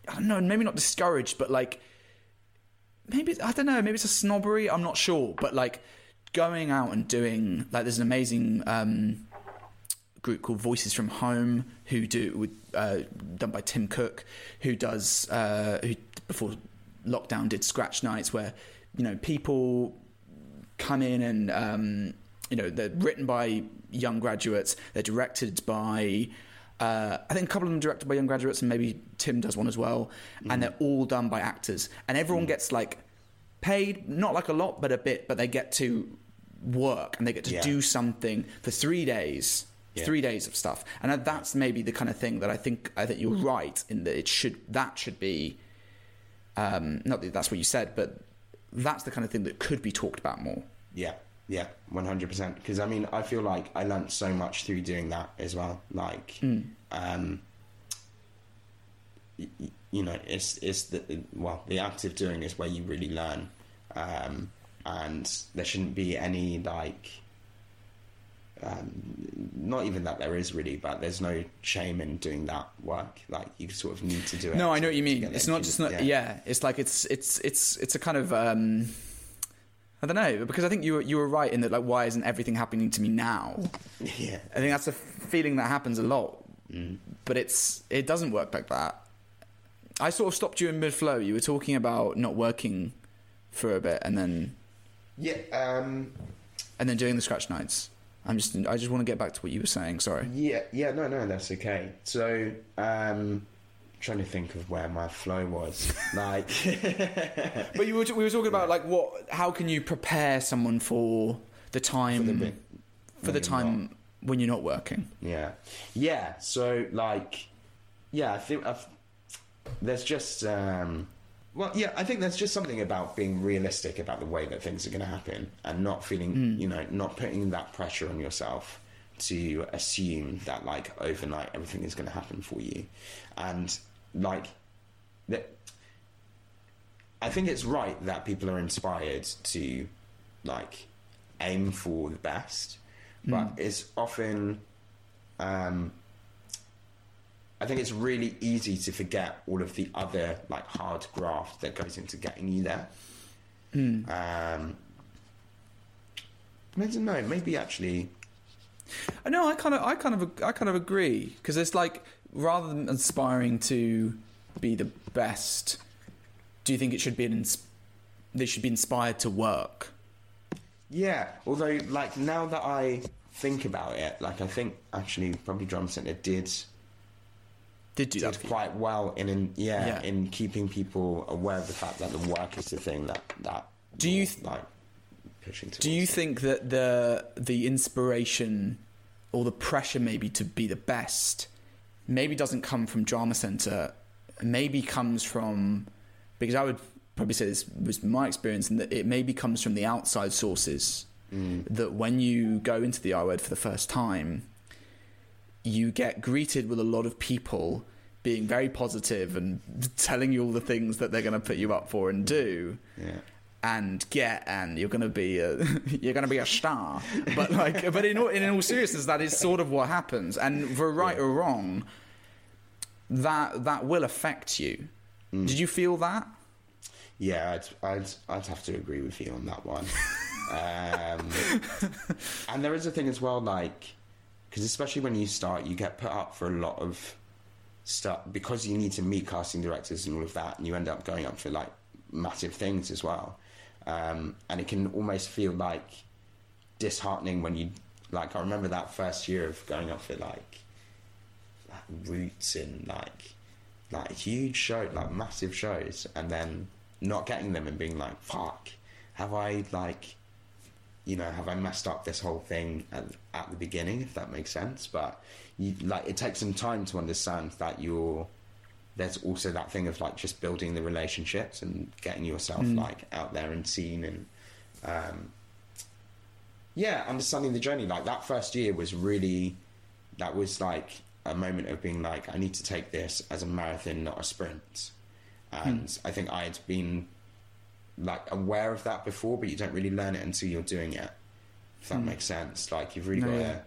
I don't know, maybe not discouraged, but like maybe I don't know, maybe it's a snobbery. I'm not sure, but like going out and doing like there's an amazing um, group called Voices from Home who do with uh, done by Tim Cook, who does uh, who before lockdown did scratch nights where you know people come in and um, you know they're written by young graduates, they're directed by. Uh, I think a couple of them are directed by young graduates, and maybe Tim does one as well. And they're all done by actors, and everyone gets like paid, not like a lot, but a bit. But they get to work and they get to Yeah. do something for three days, Yeah. three days of stuff. And that's maybe the kind of thing that I think I think you're right in that it should that should be um, not that that's what you said, but that's the kind of thing that could be talked about more. Yeah, yeah, one hundred percent. Because I mean, I feel like I learned so much through doing that as well. Like, um, y- you know, it's it's the well, the act of doing is where you really learn, um, and there shouldn't be any like. Um, not even that there is really, but there's no shame in doing that work. Like you sort of need to do it. No, I know to- what you mean. It's not just not, yeah. It's like it's it's it's it's a kind of um, I don't know because I think you were you were right in that like why isn't everything happening to me now? yeah, I think that's a feeling that happens a lot, but it's it doesn't work like that. I sort of stopped you in mid flow. You were talking about not working for a bit and then yeah. Um, and then doing the scratch nights. I'm just I just want to get back to what you were saying. Sorry. Yeah, yeah, no, no, that's okay. So, um, trying to think of where my flow was. [laughs] Like, [laughs] But you were we were talking about like what how can you prepare someone for the time the bit for the when you're time when you're not working. yeah, yeah. So, like, yeah, I think I've, there's just, um, well, yeah, I think there's just something about being realistic about the way that things are going to happen and not feeling, you know, not putting that pressure on yourself to assume that like overnight everything is going to happen for you, and like that. I think it's right that people are inspired to like aim for the best, but it's often um, I think it's really easy to forget all of the other like hard graft that goes into getting you there. Um, I don't know. Maybe actually, I know. I kind of, I kind of, I kind of agree because it's like rather than aspiring to be the best, do you think it should be an? Ins- they should be inspired to work. yeah. Although, like now that I think about it, like I think actually probably Drama Center did Did do did quite well in, in yeah, Yeah. in keeping people aware of the fact that the work is the thing that that Do you th- like pushing to Do you think that the the inspiration or the pressure maybe to be the best maybe doesn't come from drama center, maybe comes from because I would probably say this was my experience and that it maybe comes from the outside sources mm. that when you go into the I word for the first time, you get greeted with a lot of people being very positive and telling you all the things that they're going to put you up for and do. Yeah and get and you're gonna be a [laughs] you're gonna be a star. But like but in all, in all seriousness that is sort of what happens. And for right or wrong that that will affect you. Did you feel that? Yeah, I'd, I'd, I'd have to agree with you on that one. um, [laughs] and there is a thing as well, like, because especially when you start, you get put up for a lot of stuff because you need to meet casting directors and all of that, and you end up going up for like massive things as well. Um, and it can almost feel like disheartening when you, like, I remember that first year of going up for like, like roots and like like huge show, like massive shows, and then not getting them and being like, "Fuck, have I like, you know, have I messed up this whole thing at, at the beginning?" If that makes sense, but you, like it takes some time to understand that you're. There's also that thing of like just building the relationships and getting yourself like out there and seen and. Um, yeah, understanding the journey. Like that first year was really, that was like a moment of being like, I need to take this as a marathon, not a sprint. And I think I had been like aware of that before, but you don't really learn it until you're doing it. If that makes sense, like you've really No, got yeah.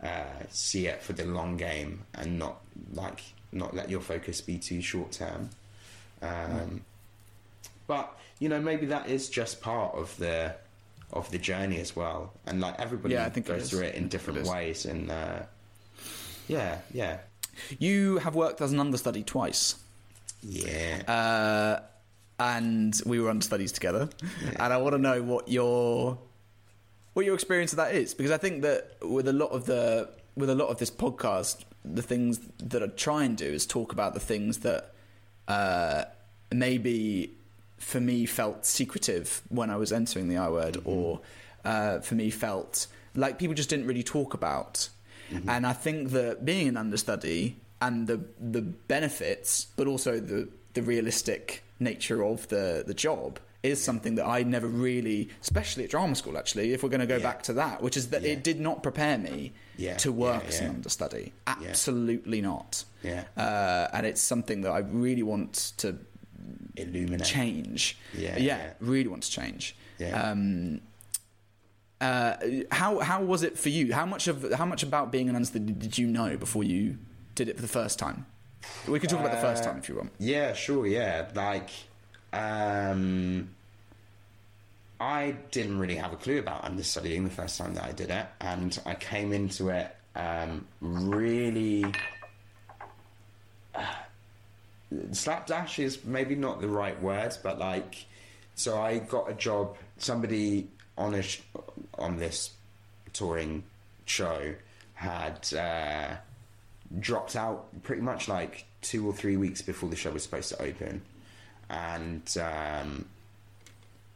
to uh, see it for the long game and not like not let your focus be too short term. Um, But you know, maybe that is just part of the of the journey as well, and like everybody Yeah, I think goes is. through it in different it ways, and uh, yeah, yeah, you have worked as an understudy twice. Yeah. uh, and we were understudies together. And i want to know what your what your experience of that is. Because i think that with a lot of the with a lot of this podcast the things that i try and do is talk about the things that uh, maybe for me felt secretive when i was entering the i word or uh, for me felt like people just didn't really talk about and i think that being an understudy and the the benefits but also the the realistic nature of the the job is something that I never really, especially at drama school, actually, if we're going to go Yeah. back to that, which is that Yeah. it did not prepare me Yeah, to work yeah, as an understudy. Absolutely not. Yeah. Uh, and it's something that I really want to Illuminate. change. Yeah, yeah, really want to change. Yeah. Um, uh, how how was it for you? How much of how much about being an understudy did you know before you did it for the first time? We could talk about the first time if you want. Yeah, sure, yeah. Like, um, I didn't really have a clue about understudying the first time that I did it, and I came into it um, really. slapdash is maybe not the right word, but like, so I got a job. Somebody on a sh- on this touring show had uh, dropped out pretty much like two or three weeks before the show was supposed to open, and um,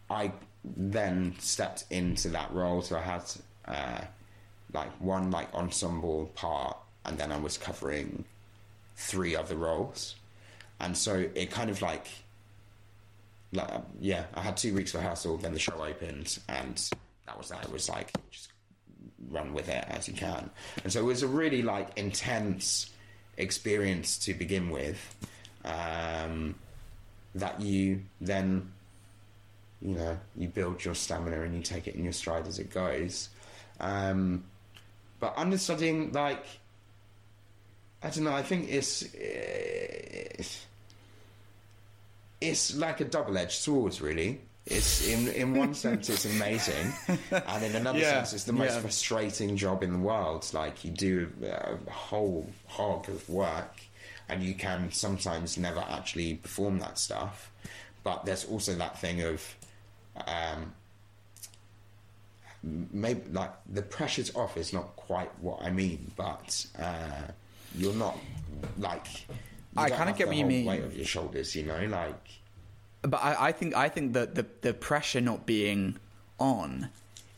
I then stepped into that role. So I had uh, like one like ensemble part, and then I was covering three other roles, and so it kind of like, like uh, yeah, I had two weeks rehearsal, then the show opened, and that was that. It was like just run with it as you can, and so it was a really like intense experience to begin with, um, that you then, you know, you build your stamina and you take it in your stride as it goes. Um, but understudying like I don't know. I think it's it's, it's like a double-edged sword, really. It's in in one [laughs] sense it's amazing, and in another Yeah, sense it's the most yeah. frustrating job in the world. Like you do a whole hog of work, and you can sometimes never actually perform that stuff. But there's also that thing of um, maybe like the pressure's off is not quite what I mean, but uh, you're not like you I kinda get what you mean. Weight of your shoulders, you know, like But I, I think I think that the the pressure not being on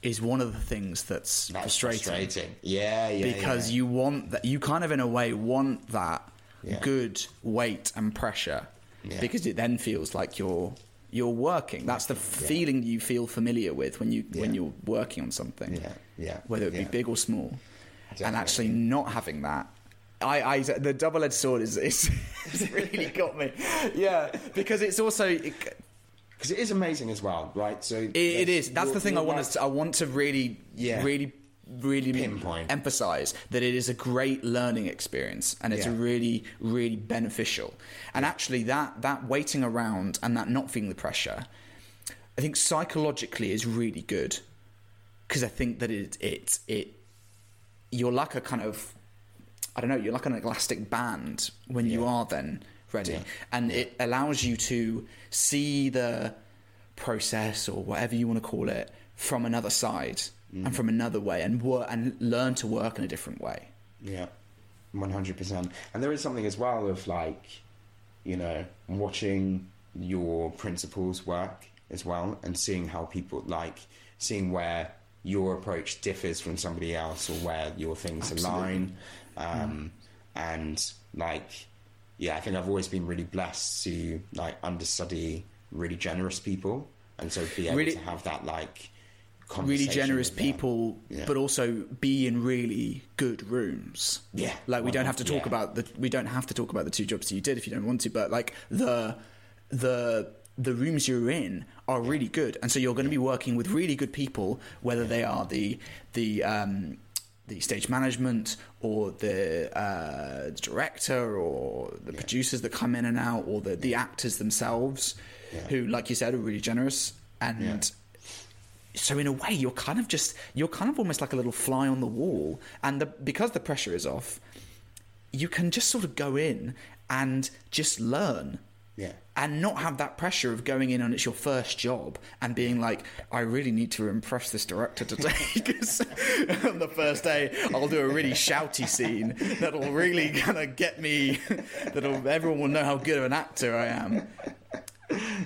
is one of the things that's, that's frustrating. frustrating. Yeah, yeah, because yeah. you want that you kind of in a way want that Yeah. good weight and pressure Yeah. because it then feels like you're you're working. That's the feeling you feel familiar with when you when you're working on something Yeah, yeah, whether it be big or small. And actually not having that I, I the double-edged sword is, is [laughs] really got me. Yeah because it's also it, because it is amazing as well, right? So it, it is. That's the thing I want work- to. I want to really, Yeah. really, really Pinpoint. emphasize that it is a great learning experience and it's Yeah. really, really beneficial. And actually, that that waiting around and that not feeling the pressure, I think psychologically is really good because I think that it it it you're like a kind of I don't know, you're like an elastic band when you are then ready. Yeah. And it allows you to see the process or whatever you want to call it from another side Mm. and from another way and work and learn to work in a different way. Yeah, one hundred percent. And there is something as well of like, you know, watching your principles work as well, and seeing how people like seeing where your approach differs from somebody else, or where your things align, um, and like, yeah, I think I've always been really blessed to like understudy really generous people, and so be able Really- to have that like. Really generous people, Yeah. but also be in really good rooms. Yeah. like we don't have to talk Yeah. about the we don't have to talk about the two jobs that you did if you don't want to, but like the the the rooms you're in are really good, and so you're going to be working with really good people, whether they are the the um, the stage management or the uh, director or the producers that come in and out or the the actors themselves, who, like you said, are really generous and. So in a way, you're kind of just you're kind of almost like a little fly on the wall, and the, because the pressure is off, you can just sort of go in and just learn Yeah. and not have that pressure of going in and it's your first job and being like, I really need to impress this director today because [laughs] on the first day I'll do a really shouty scene that'll really kind of get me, [laughs] that'll everyone will know how good of an actor I am.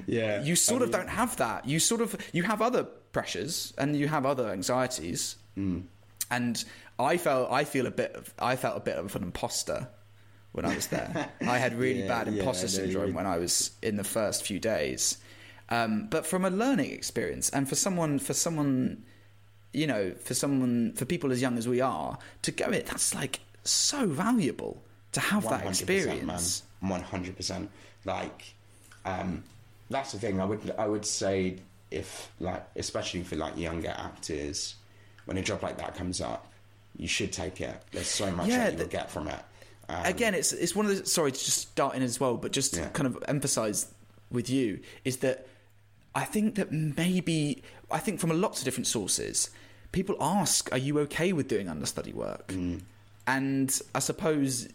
Yeah, You sort I of don't have that. You sort of you have other pressures and you have other anxieties, Mm. and I felt I feel a bit of I felt a bit of an imposter when I was there. I had really [laughs] Yeah, bad imposter you syndrome mean. when I was in the first few days. Um, but from a learning experience, and for someone, for someone, you know, for someone, for people as young as we are, to go it, that's like so valuable to have that 100%, experience. man. One hundred percent. Like, um, that's the thing. I would I would say if like especially for like younger actors, when a job like that comes up, you should take it. There's so much Yeah, that you the- get from it. Um, Again, it's it's one of the sorry to just start in as well, but just to Yeah. kind of emphasize with you is that I think that maybe I think from a lots of different sources, people ask, "Are you okay with doing understudy work?" Mm. And I suppose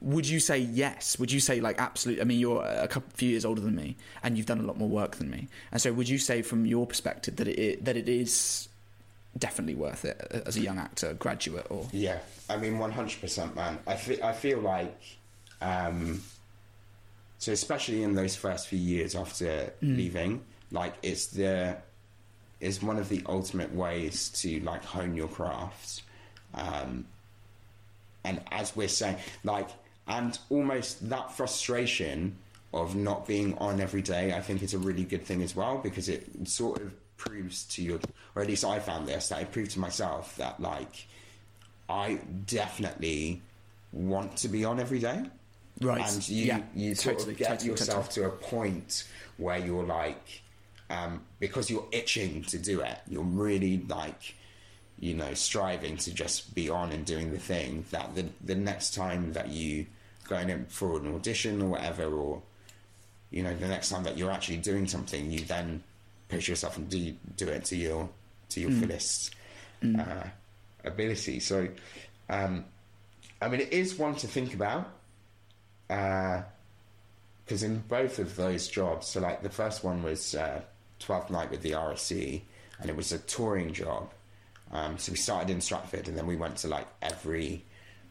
would you say yes? Would you say like absolutely? I mean, you're a couple few years older than me, and you've done a lot more work than me. And so, would you say from your perspective that it that it is definitely worth it as a young actor, graduate, or Yeah, I mean, one hundred percent, man. I feel I feel like, um, so especially in those first few years after leaving, like it's the, is one of the ultimate ways to like hone your craft, um, and as we're saying, like, and almost that frustration of not being on every day, I think is a really good thing as well because it sort of proves to your, or at least I found this that it proved to myself that like I definitely want to be on every day. Right. And you, Yeah, you sort totally, of get totally, yourself to a point where you're like, um, because you're itching to do it, you're really like, you know, striving to just be on and doing the thing that the, the next time that you going in for an audition or whatever, or, you know, the next time that you're actually doing something, you then push yourself and do, do it to your, to your fullest, uh, ability. So, um, I mean, it is one to think about. Because in both of those jobs, so like the first one was uh, 12th Night with the RSC, and it was a touring job. Um, so we started in Stratford, and then we went to like every.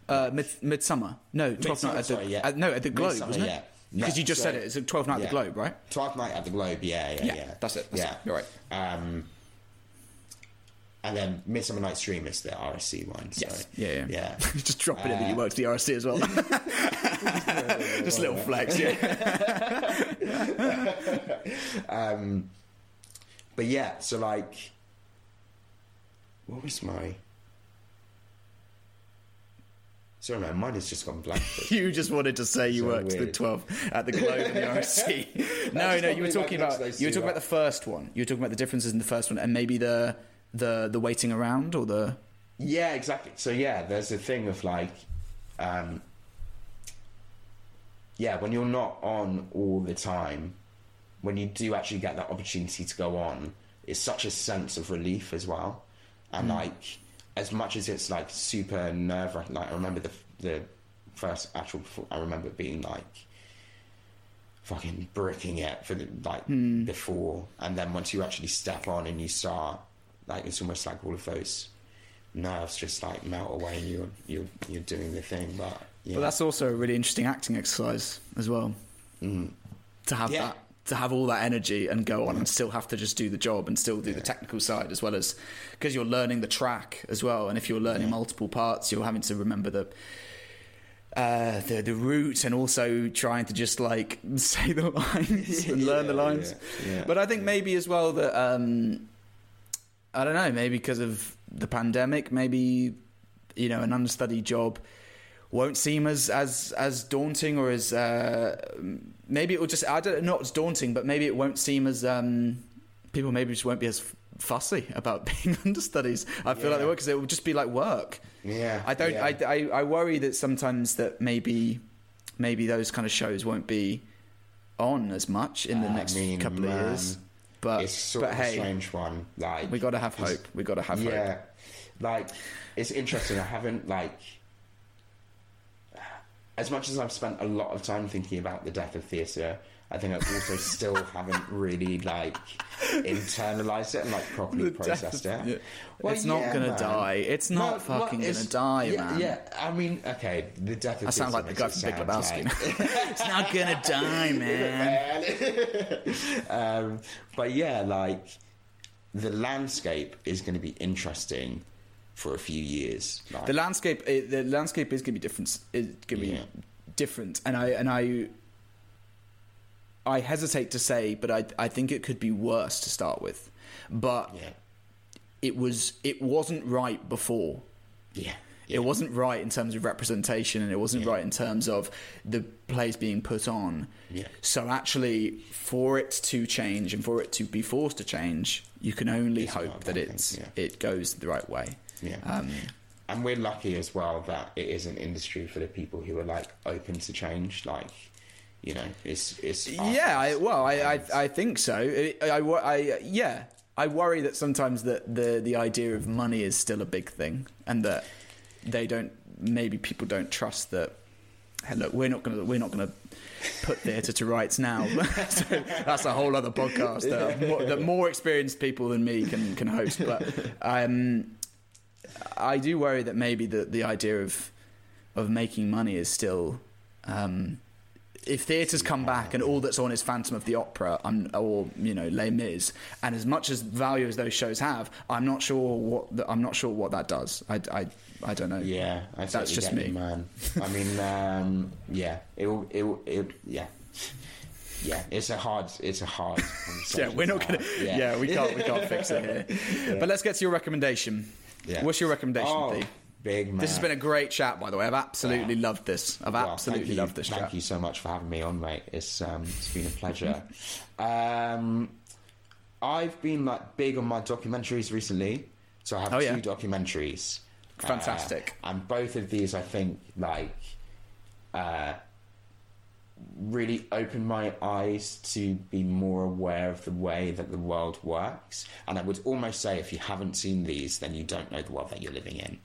Uh, mid, Midsummer. No, 12th Midsummer, Night at the, sorry, yeah. at- no, at the Globe, Midsummer, wasn't it? yeah. Because Yeah, you just so- said it. It's a 12th Night at the Globe, right? 12th Night at the Globe, yeah, yeah, Yeah, yeah. that's it, that's yeah. it. You're right. Um, and then Midsummer Night's Dream is the RSC one. So, Yes. Yeah, yeah. yeah. [laughs] just dropping it that you worked at the RSC as well. [laughs] just a little flex, yeah. [laughs] But yeah, so like, what was my? Sorry, man, mine has just gone blank. [laughs] You just wanted to say you So worked at the weird. 12 at the Globe and the [laughs] RSC. no, no, you were talking about you were talking about the first one. You were talking about the differences in the first one and maybe the the the waiting around or the Yeah, exactly. So yeah, there's a thing of like, um, yeah, when you're not on all the time, when you do actually get that opportunity to go on, it's such a sense of relief as well. And like, as much as it's like super nerve wracking, like I remember the the first actual, I remember being like fucking bricking it for the, like hmm. before, and then once you actually step on and you start, like it's almost like all of those nerves just like melt away and you're you're you're doing the thing. But yeah. But that's also a really interesting acting exercise as well. Hmm. To have Yeah. that, to have all that energy and go on and still have to just do the job and still do the technical side as well as because you're learning the track as well. And if you're learning multiple parts, you're having to remember the. Uh, the the route and also trying to just like [laughs] say the lines and [laughs] learn the lines, yeah, yeah. but I think maybe as well that um, I don't know, maybe because of the pandemic, maybe you know, an understudy job won't seem as as as daunting or as uh, maybe it will just I don't not as daunting, but maybe it won't seem as um, people maybe just won't be as fussy about [laughs] being understudies. I feel like they Yeah. will because it will just be like work. yeah I don't. yeah. I, I I worry that sometimes that maybe maybe those kind of shows won't be on as much in the I next mean, couple of years. But it's sort but of hey, a strange one like we got to have hope. We got to have hope. yeah like it's interesting i haven't like as much as i've spent a lot of time thinking about the death of theatre i think i also [laughs] still haven't really like internalized it and like properly processed it yeah. It's not gonna man. die. It's not fucking gonna die, yeah, man. yeah i mean okay the death of I sound like the guy from Big Lebowski. like- [laughs] it's not gonna [laughs] die, man. um, but yeah, like the landscape is going to be interesting for a few years. Like, The landscape, eh, the landscape is gonna be different. Is gonna be Yeah. different, and I and I I hesitate to say, but I I think it could be worse to start with. But Yeah. it was it wasn't right before. Yeah. It wasn't right in terms of representation, and it wasn't Yeah. right in terms of the plays being put on. Yeah. So actually, for it to change and for it to be forced to change, you can only It's hope that it's it goes the right way. Yeah. Um, and we're lucky as well that it is an industry for the people who are like open to change. Like, you know, it's it's Yeah, I, well, I, I, I think so. I, I, I- yeah, I worry that sometimes that the the idea of money is still a big thing, and that they don't. Maybe people don't trust that. Hey, look, we're not gonna we're not gonna put theatre to rights now. [laughs] so that's a whole other podcast that [laughs] more, that more experienced people than me can can host. But um, I do worry that maybe the the idea of of making money is still. Um, if theatres come back and all that's on is Phantom of the Opera I'm, or you know Les Mis, and as much as value as those shows have, I'm not sure what the, I'm not sure what that does. I, I, I don't know. Yeah, I That's just get you, me. man. I mean, um, yeah, it will, it, will, it, yeah, yeah. It's a hard, it's a hard. [laughs] Yeah, we're not gonna. conversation. Yeah. we can't. We can't fix it here. [laughs] But let's get to your recommendation. Yeah. What's your recommendation, Oh, Thee? big man. This has been a great chat, by the way. I've absolutely Yeah. loved this. I've Well, absolutely you, loved this chat. Thank chat. you so much for having me on, mate. It's um, it's been a pleasure. [laughs] um, I've been like big on my documentaries recently, so I have Oh, two yeah. documentaries. Fantastic. Uh, and both of these, I think, like, uh, really opened my eyes to be more aware of the way that the world works. And I would almost say, if you haven't seen these, then you don't know the world that you're living in.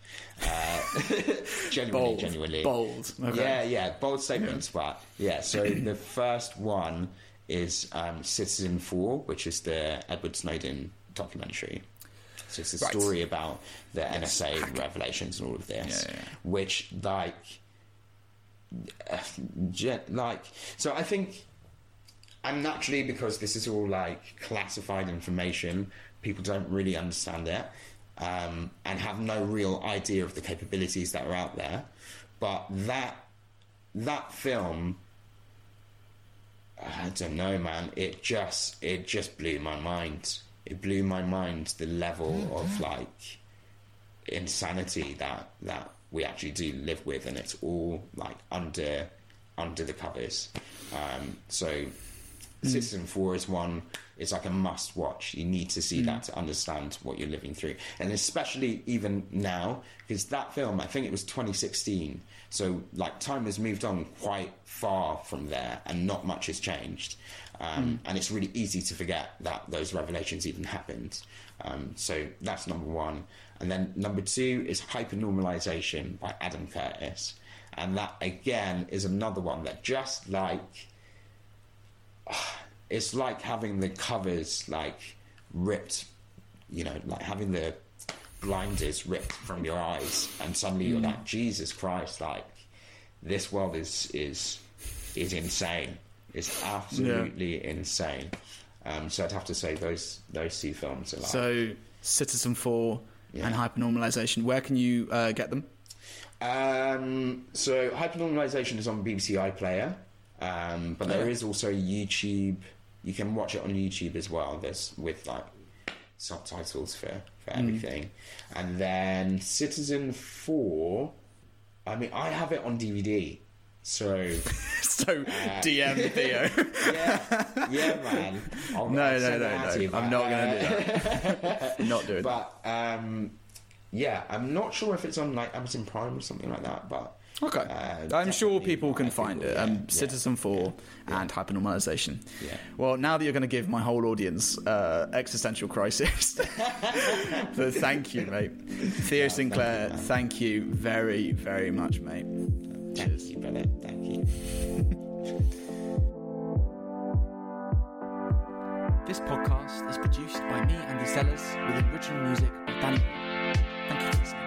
Uh, [laughs] genuinely, Bold, genuinely. bold. Okay. Yeah, yeah, bold statements, but yeah. So [clears throat] the first one is um, Citizenfour, which is the Edward Snowden documentary. So it's a Right. story about the NSA revelations and all of this, Yeah, yeah, yeah. which like, [sighs] like. So I think, and naturally because this is all like classified information, people don't really understand it. Um, and have no real idea of the capabilities that are out there, but that that film I don't know, man. It just it just blew my mind. It blew my mind the level of like insanity that that we actually do live with, and it's all like under under the covers. Um, so, Citizenfour is one. It's like a must watch. You need to see that to understand what you're living through, and especially even now because that film, I think it was 2016. So like time has moved on quite far from there, and not much has changed. Um, And it's really easy to forget that those revelations even happened. Um, so that's number one. And then number two is Hypernormalization by Adam Curtis. And that again is another one that just like [sighs] it's like having the covers like ripped, you know, like having the blinders ripped from your eyes, and suddenly you're like, Jesus Christ, like this world is is is insane. It's absolutely insane. Um, so I'd have to say those those two films are like So, Citizenfour Yeah. and Hypernormalization. Where can you uh, get them? Um, so hypernormalization is on BBC iPlayer, um, but there Oh. is also YouTube. You can watch it on YouTube as well. There's with like subtitles for for everything, and then Citizenfour. I mean, I have it on DVD, [laughs] so so, DM [laughs] Theo. yeah, yeah, man. [laughs] No, I'll no, no, it out to no. you, I'm not uh, going to do that. not doing that. But um, yeah, I'm not sure if it's on like Amazon Prime or something like that. But Okay. uh, I'm sure people can find think it. we'll- Um, yeah, yeah. Citizen 4 Yeah. and hypernormalization. Yeah. Well, now that you're going to give my whole audience uh, existential crisis, so thank you, mate. Theo St. Claire, man. thank you very, very much, mate. Cheers. Thank you, brother. Thank you. this podcast is produced by me, Andy Sellers, with original music by Danny. Thank you